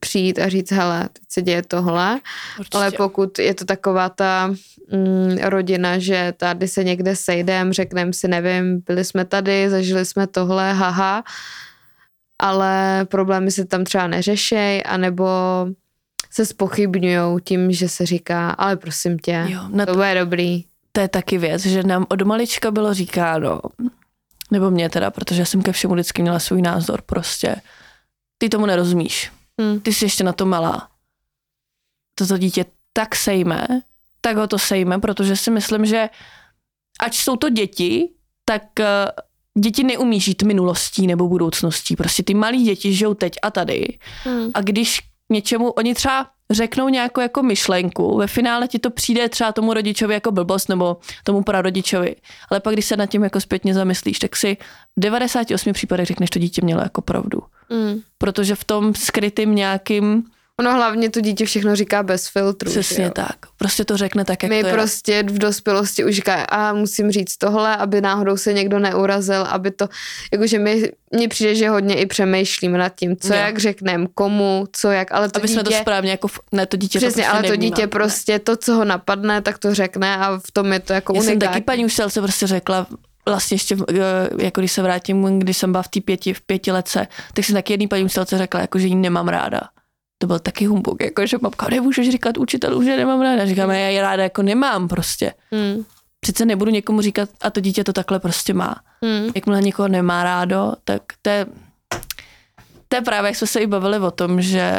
přijít a říct, hele, teď se děje tohle, Určitě. ale pokud je to taková ta mm, rodina, že tady se někde sejdem, řekneme si, nevím, byli jsme tady, zažili jsme tohle, haha, ale problémy se tam třeba neřešej, anebo se spochybňují tím, že se říká, ale prosím tě, jo, to, to bude dobrý. To je taky věc, že nám od malička bylo říkáno, nebo mě teda, protože jsem ke všemu vždycky měla svůj názor prostě, ty tomu nerozumíš Hmm. Ty jsi ještě na to malá. Toto dítě tak sejme, tak ho to sejme, protože si myslím, že ať jsou to děti, tak uh, děti neumí žít minulostí nebo budoucností. Prostě ty malí děti žijou teď a tady. Hmm. A když něčemu, oni třeba řeknou nějakou jako myšlenku, ve finále ti to přijde třeba tomu rodičovi jako blbost nebo tomu prarodičovi, ale pak když se nad tím jako zpětně zamyslíš, tak si v 98 případech řekneš, to dítě mělo jako pravdu. Mm. Protože v tom skrytým nějakým Ono hlavně to dítě všechno říká bez filtru. Přesně jo? tak. Prostě to řekne tak, jak My to prostě je. v dospělosti už říká, a musím říct tohle, aby náhodou se někdo neurazil, aby to, jakože my, mně přijde, že hodně i přemýšlíme nad tím, co jo. jak řekneme, komu, co jak, ale to aby dítě, jsme to správně, jako, ne, to dítě Přesně, to prostě ale to dítě ne. prostě, to, co ho napadne, tak to řekne a v tom je to jako Já unikátní. jsem taky paní učitelce prostě řekla, vlastně ještě, eh, jako když se vrátím, když jsem byla v té pěti, v pěti letce, tak jsem taky jedný paní učitelce řekla, jako, že ji nemám ráda. To byl taky humbug, jako, že mamka, nemůžeš říkat učitelů, že nemám ráda. Říkáme, já ji ráda jako nemám prostě. Hmm. Přece nebudu někomu říkat, a to dítě to takhle prostě má. Hmm. Jakmile někoho nemá rádo, tak to je, to je právě, jak jsme se i bavili o tom, že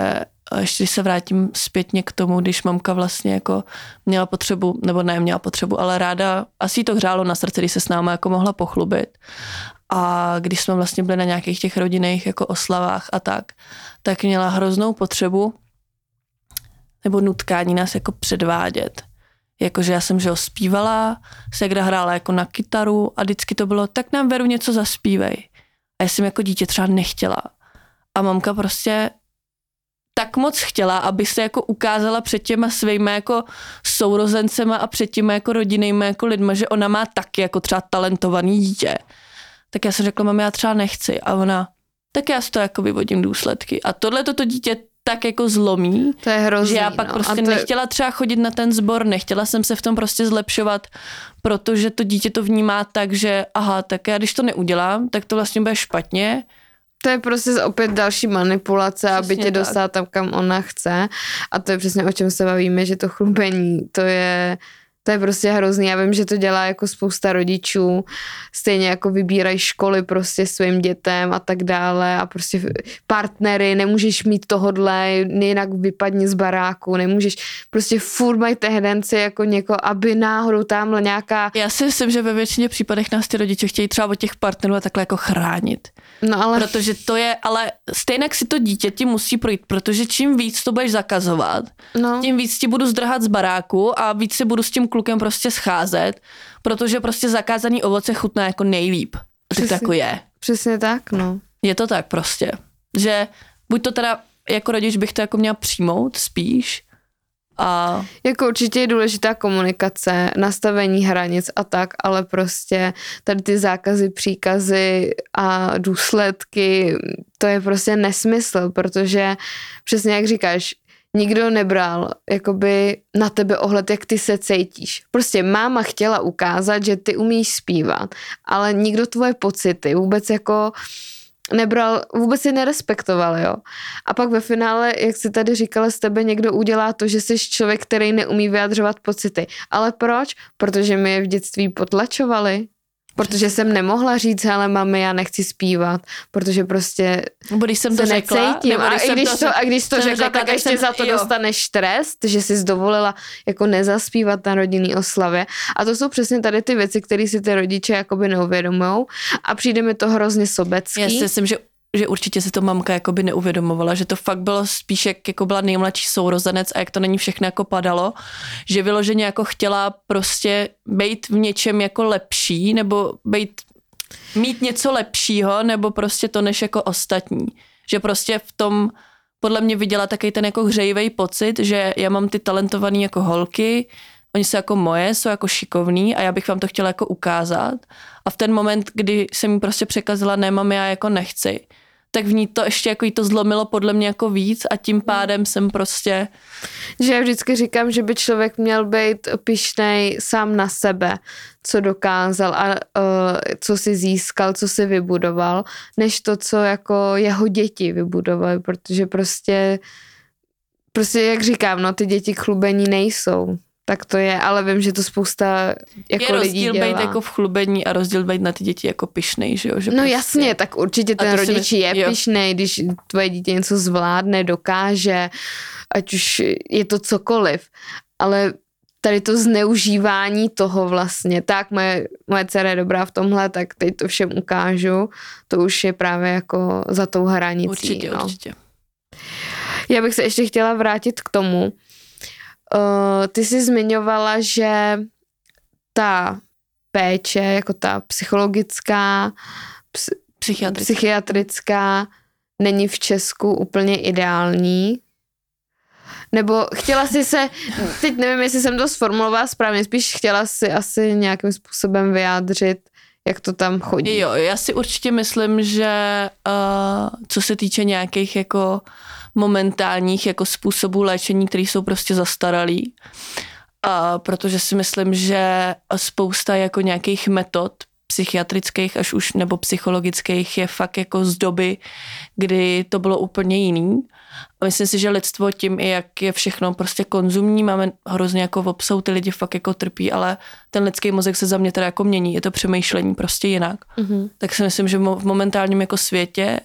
ještě se vrátím zpětně k tomu, když mamka vlastně jako měla potřebu, nebo ne měla potřebu, ale ráda, asi to hřálo na srdci, když se s námi jako mohla pochlubit. A když jsme vlastně byli na nějakých těch rodinných jako oslavách a tak, tak měla hroznou potřebu nebo nutkání nás jako předvádět. Jakože já jsem, že ho zpívala, Segra hrála jako na kytaru a vždycky to bylo, tak nám Veru něco zaspívej. A já jsem jako dítě třeba nechtěla. A mamka prostě tak moc chtěla, aby se jako ukázala před těma svými jako sourozencema a před těma jako rodinnými jako lidma, že ona má taky jako třeba talentovaný dítě. Tak já jsem řekla, mami, já třeba nechci. A ona, tak já z toho jako vyvodím důsledky. A tohle toto dítě tak jako zlomí, to je hrozný, že já pak no. prostě to... nechtěla třeba chodit na ten sbor, nechtěla jsem se v tom prostě zlepšovat, protože to dítě to vnímá tak, že aha, tak já když to neudělám, tak to vlastně bude špatně to je prostě opět další manipulace, přesně aby tě dostala tam, kam ona chce. A to je přesně o čem se bavíme, že to chlubení, to je To je prostě hrozný. Já vím, že to dělá jako spousta rodičů. Stejně jako vybírají školy prostě svým dětem a tak dále a prostě partnery, nemůžeš mít tohodle, jinak vypadni z baráku, nemůžeš, prostě furt mají tendenci jako něko, aby náhodou tamhle nějaká... Já si myslím, že ve většině případech nás ty rodiče chtějí třeba od těch partnerů a takhle jako chránit. No ale... Protože to je, ale stejně si to dítě ti musí projít, protože čím víc to budeš zakazovat, no. tím víc ti budu zdrhat z baráku a víc si budu s tím klukem prostě scházet, protože prostě zakázaný ovoce chutná jako nejlíp. Přesně, to jako je. Přesně tak, no. Je to tak prostě. Že buď to teda jako rodič bych to jako měla přijmout spíš, a... Jako určitě je důležitá komunikace, nastavení hranic a tak, ale prostě tady ty zákazy, příkazy a důsledky, to je prostě nesmysl, protože přesně jak říkáš, nikdo nebral jakoby na tebe ohled, jak ty se cítíš. Prostě máma chtěla ukázat, že ty umíš zpívat, ale nikdo tvoje pocity vůbec jako nebral, vůbec si nerespektoval, jo. A pak ve finále, jak si tady říkala, z tebe někdo udělá to, že jsi člověk, který neumí vyjadřovat pocity. Ale proč? Protože mi je v dětství potlačovali. Protože jsem nemohla říct, hele mami, já nechci zpívat, protože prostě nebo když jsem to se řekla, necítím. Nebo když a, když to, to, a když to řekla, řekla, tak, tak ještě jsem, za to jo. dostaneš trest, že jsi dovolila jako nezaspívat na rodinný oslavě. A to jsou přesně tady ty věci, které si ty rodiče jakoby neuvědomují a přijde mi to hrozně sobecký. Já si myslím, že že určitě si to mamka jako by neuvědomovala, že to fakt bylo spíš jak jako byla nejmladší sourozenec a jak to není všechno jako padalo, že vyloženě jako chtěla prostě být v něčem jako lepší nebo být, mít něco lepšího nebo prostě to než jako ostatní. Že prostě v tom podle mě viděla taky ten jako hřejivý pocit, že já mám ty talentované jako holky, oni jsou jako moje, jsou jako šikovní a já bych vám to chtěla jako ukázat. A v ten moment, kdy jsem mi prostě překazila, ne, mám já jako nechci, tak v ní to ještě jako jí to zlomilo podle mě jako víc a tím pádem jsem prostě... Že já vždycky říkám, že by člověk měl být pišnej sám na sebe, co dokázal a uh, co si získal, co si vybudoval, než to, co jako jeho děti vybudovaly, protože prostě prostě jak říkám, no ty děti chlubení nejsou tak to je, ale vím, že to spousta jako je lidí dělá. být jako v chlubení a rozdíl být na ty děti jako pišnej, že jo? Že no prostě... jasně, tak určitě ten rodič je jo. pišnej, když tvoje dítě něco zvládne, dokáže, ať už je to cokoliv, ale tady to zneužívání toho vlastně, tak moje, moje dcera je dobrá v tomhle, tak teď to všem ukážu, to už je právě jako za tou hranicí. Určitě, no. určitě. Já bych se ještě chtěla vrátit k tomu, Uh, ty jsi zmiňovala, že ta péče, jako ta psychologická, ps- psychiatrická. psychiatrická, není v Česku úplně ideální. Nebo chtěla si se, teď nevím, jestli jsem to sformulovala správně, spíš chtěla si asi nějakým způsobem vyjádřit, jak to tam chodí. Jo, já si určitě myslím, že uh, co se týče nějakých jako uh, momentálních jako způsobů léčení, které jsou prostě zastaralý. A protože si myslím, že spousta jako nějakých metod psychiatrických až už nebo psychologických je fakt jako z doby, kdy to bylo úplně jiný. A myslím si, že lidstvo tím, i jak je všechno prostě konzumní, máme hrozně jako obsou, ty lidi fakt jako trpí, ale ten lidský mozek se za mě teda jako mění, je to přemýšlení prostě jinak. Mm-hmm. Tak si myslím, že v momentálním jako světě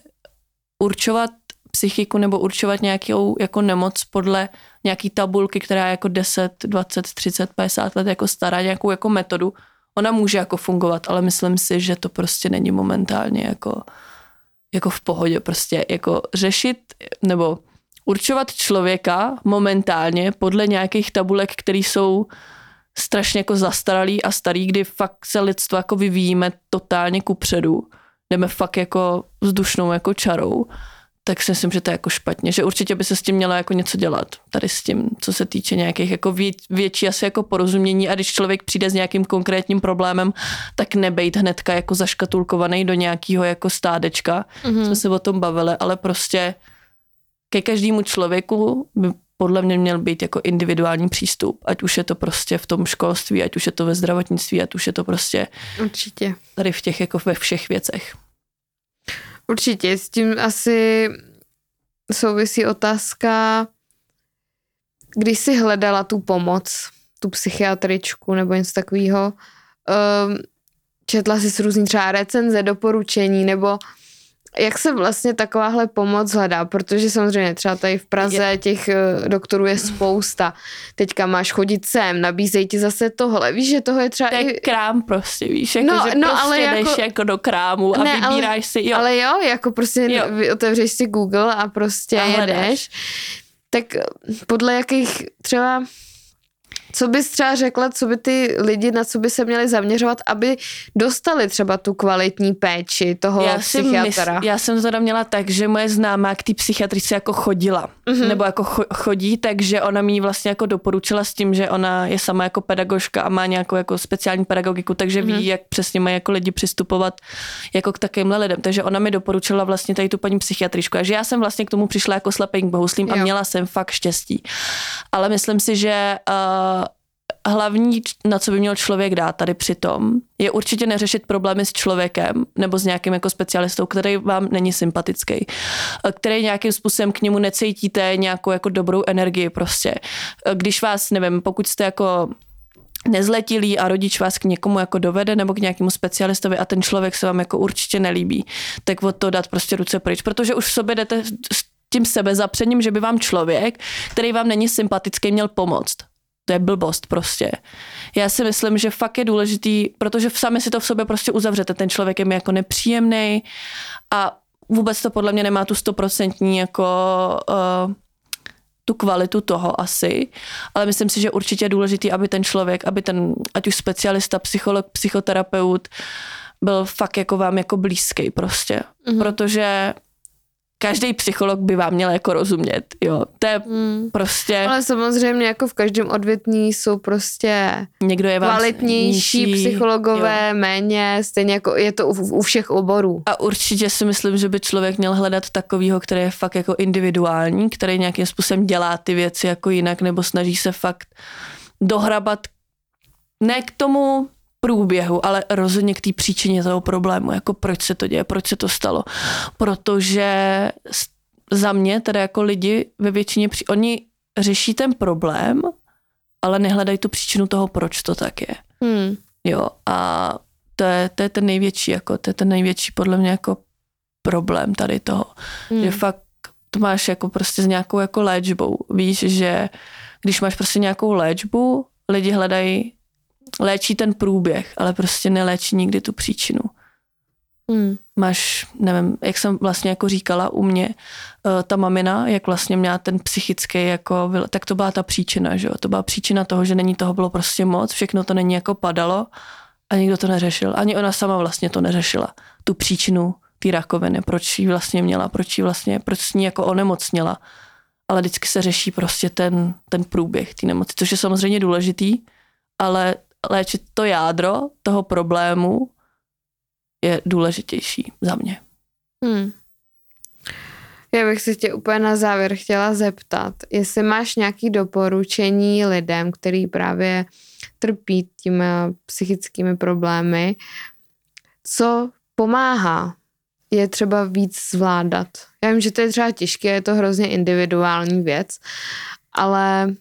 určovat psychiku nebo určovat nějakou jako nemoc podle nějaký tabulky, která je jako 10, 20, 30, 50 let jako stará, nějakou jako metodu, ona může jako fungovat, ale myslím si, že to prostě není momentálně jako, jako v pohodě prostě jako řešit nebo určovat člověka momentálně podle nějakých tabulek, které jsou strašně jako zastaralý a starý, kdy fakt se lidstvo jako vyvíjíme totálně kupředu. Jdeme fakt jako vzdušnou jako čarou tak si myslím, že to je jako špatně, že určitě by se s tím měla jako něco dělat, tady s tím, co se týče nějakých jako vě, větší asi jako porozumění a když člověk přijde s nějakým konkrétním problémem, tak nebejt hnedka jako zaškatulkovaný do nějakého jako stádečka, mm-hmm. jsme se o tom bavili, ale prostě ke každému člověku by podle mě měl být jako individuální přístup, ať už je to prostě v tom školství, ať už je to ve zdravotnictví, ať už je to prostě Určitě. tady v těch jako ve všech věcech. Určitě, s tím asi souvisí otázka, když jsi hledala tu pomoc, tu psychiatričku nebo něco takového. Um, četla jsi různý třeba recenze, doporučení, nebo jak se vlastně takováhle pomoc hledá, protože samozřejmě třeba tady v Praze těch uh, doktorů je spousta. Teďka máš chodit sem, nabízejí ti zase tohle. Víš, že toho je třeba To je i... krám prostě, víš, jako, No, že no, prostě ale jdeš jako- jako do krámu a Ne, ale- vybíráš si, jo. Ale jo, jako prostě Jo. otevřeš si Google a prostě A hledáš. jedeš. Tak eh, podle jakých třeba co bys třeba řekla, co by ty lidi, na co by se měli zaměřovat, aby dostali třeba tu kvalitní péči toho já, psychiatra? já jsem to měla tak, že moje známá k té psychiatrice jako chodila, Mhm. mm-hmm. nebo jako cho- chodí, takže ona mi vlastně jako doporučila s tím, že ona je sama jako pedagožka a má nějakou jako speciální pedagogiku, takže mm-hmm. Mhm. ví, jak přesně mají jako lidi přistupovat jako k takovýmhle lidem. Takže ona mi doporučila vlastně tady tu paní psychiatričku. Takže já jsem vlastně k tomu přišla jako slepý k bohuslím a Jo. měla jsem fakt štěstí. Ale myslím si, že uh, hlavní, na co by měl člověk dát tady přitom, je určitě neřešit problémy s člověkem nebo s nějakým jako specialistou, který vám není sympatický, eh, který nějakým způsobem k němu necítíte nějakou jako dobrou energii prostě. Eh, Když vás, nevím, pokud jste jako nezletilý a rodič vás k někomu jako dovede nebo k nějakému specialistovi a ten člověk se vám jako určitě nelíbí, tak od toho dát prostě ruce pryč, protože už v sobě jdete s tím sebezapřením, že by vám člověk, který vám není sympatický, měl pomoct. To je blbost prostě. Já si myslím, že fakt je důležitý, protože sami si to v sobě prostě uzavřete. Ten člověk je mi jako nepříjemný a vůbec to podle mě nemá tu stoprocentní jako uh, tu kvalitu toho asi, ale myslím si, že určitě je důležitý, aby ten člověk, aby ten, ať už specialista, psycholog, psychoterapeut, byl fakt jako vám jako blízký prostě, mm-hmm. protože každý psycholog by vám měl jako rozumět, jo. To je Hmm. prostě, Ale samozřejmě jako v každém odvětví jsou prostě někdo je vám kvalitnější nižší, psychologové, jo. méně, stejně jako je to u, u všech oborů. A určitě si myslím, že by člověk měl hledat takovýho, který je fakt jako individuální, který nějakým způsobem dělá ty věci jako jinak, nebo snaží se fakt dohrabat ne k tomu průběhu, ale rozhodně k té příčině toho problému, jako proč se to děje, proč se to stalo. Protože za mě, teda jako lidi ve většině, při- oni řeší ten problém, ale nehledají tu příčinu toho, proč to tak je. Hmm. Jo, a to je, to je ten největší, jako, to je ten největší podle mě jako problém tady toho. Hmm. Že fakt to máš jako prostě s nějakou jako léčbou. Víš, že když máš prostě nějakou léčbu, lidi hledají, léčí ten průběh, ale prostě neléčí nikdy tu příčinu. Hmm. Máš, nevím, jak jsem vlastně jako říkala u mě, eh, ta mamina, jak vlastně měla ten psychický, jako, tak to byla ta příčina, že jo? To byla příčina toho, že není toho bylo prostě moc, všechno to není jako padalo a nikdo to neřešil. Ani ona sama vlastně to neřešila. Tu příčinu té rakoviny, proč ji vlastně měla, proč ji vlastně, proč s ní jako onemocněla. Ale vždycky se řeší prostě ten, ten průběh té nemoci, což je samozřejmě důležitý, ale léčit to jádro toho problému je důležitější za mě. Hmm. Já bych se tě úplně na závěr chtěla zeptat, jestli máš nějaké doporučení lidem, který právě trpí těmi psychickými problémy, co pomáhá je třeba víc zvládat. Já vím, že to je třeba těžké, je to hrozně individuální věc, ale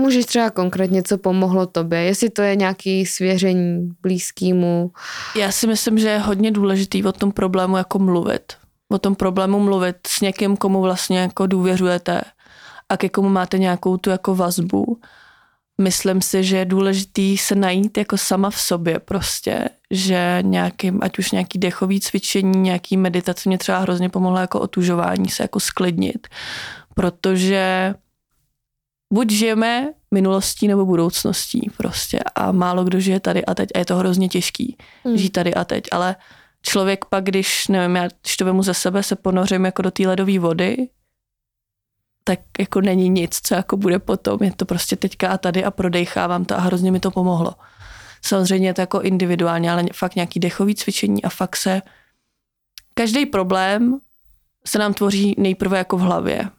můžeš třeba konkrétně, co pomohlo tobě, jestli to je nějaký svěření blízkému. Já si myslím, že je hodně důležitý o tom problému jako mluvit. O tom problému mluvit s někým, komu vlastně jako důvěřujete a ke komu máte nějakou tu jako vazbu. Myslím si, že je důležitý se najít jako sama v sobě prostě, že nějakým, ať už nějaký dechový cvičení, nějaký meditace mě třeba hrozně pomohlo jako otužování se jako sklidnit, protože buď žijeme minulostí nebo budoucností prostě a málo kdo žije tady a teď a je to hrozně těžký Hmm. žít tady a teď, ale člověk pak, když, nevím, já, když to vemu ze sebe, se ponořím jako do té ledové vody, tak jako není nic, co jako bude potom, je to prostě teďka a tady a prodejchávám to a hrozně mi to pomohlo. Samozřejmě je to jako individuálně, ale fakt nějaký dechový cvičení a fakt se, každý problém se nám tvoří nejprve jako v hlavě.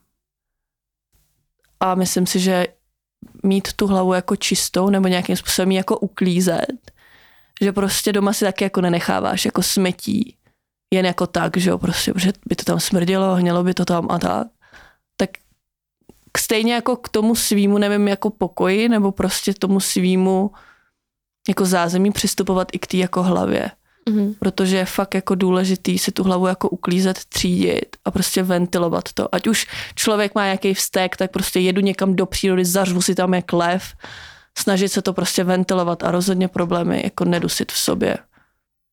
A myslím si, že mít tu hlavu jako čistou nebo nějakým způsobem ji jako uklízet, že prostě doma si taky jako nenecháváš jako smetí, jen jako tak, že jo, prostě, že by to tam smrdělo, hnělo by to tam a tak, tak stejně jako k tomu svýmu, nevím, jako pokoji, nebo prostě tomu svýmu jako zázemí přistupovat i k té jako hlavě. Mm-hmm. Protože je fakt jako důležitý si tu hlavu jako uklízet, třídit a prostě ventilovat to. Ať už člověk má nějaký vztek, tak prostě jedu někam do přírody, zařvu si tam jak lev, snažit se to prostě ventilovat a rozhodně problémy jako nedusit v sobě.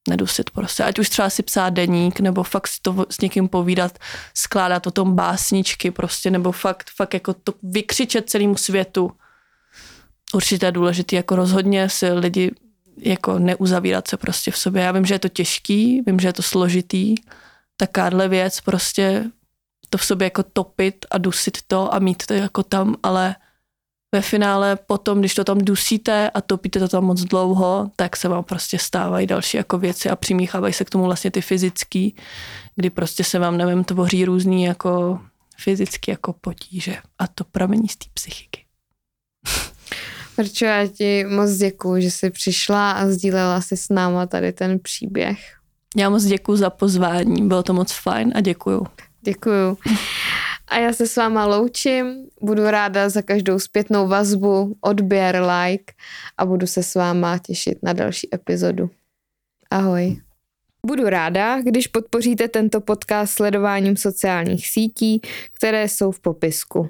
Nedusit prostě. Ať už třeba si psát deník, nebo fakt si to s někým povídat, skládat o tom básničky prostě, nebo fakt, fakt jako to vykřičet celému světu. Určitě je důležité, jako rozhodně si lidi jako neuzavírat se prostě v sobě. Já vím, že je to těžký, vím, že je to složitý, takáhle věc prostě to v sobě jako topit a dusit to a mít to jako tam, ale ve finále potom, když to tam dusíte a topíte to tam moc dlouho, tak se vám prostě stávají další jako věci a přimíchávají se k tomu vlastně ty fyzický, kdy prostě se vám, nevím, tvoří různý jako fyzicky jako potíže a to pramení z té psychiky. Verčo, já ti moc děkuji, že jsi přišla a sdílela si s náma tady ten příběh. Já moc děkuji za pozvání, bylo to moc fajn a děkuju. Děkuju. A já se s váma loučím, budu ráda za každou zpětnou vazbu, odběr, like a budu se s váma těšit na další epizodu. Ahoj. Budu ráda, když podpoříte tento podcast sledováním sociálních sítí, které jsou v popisku.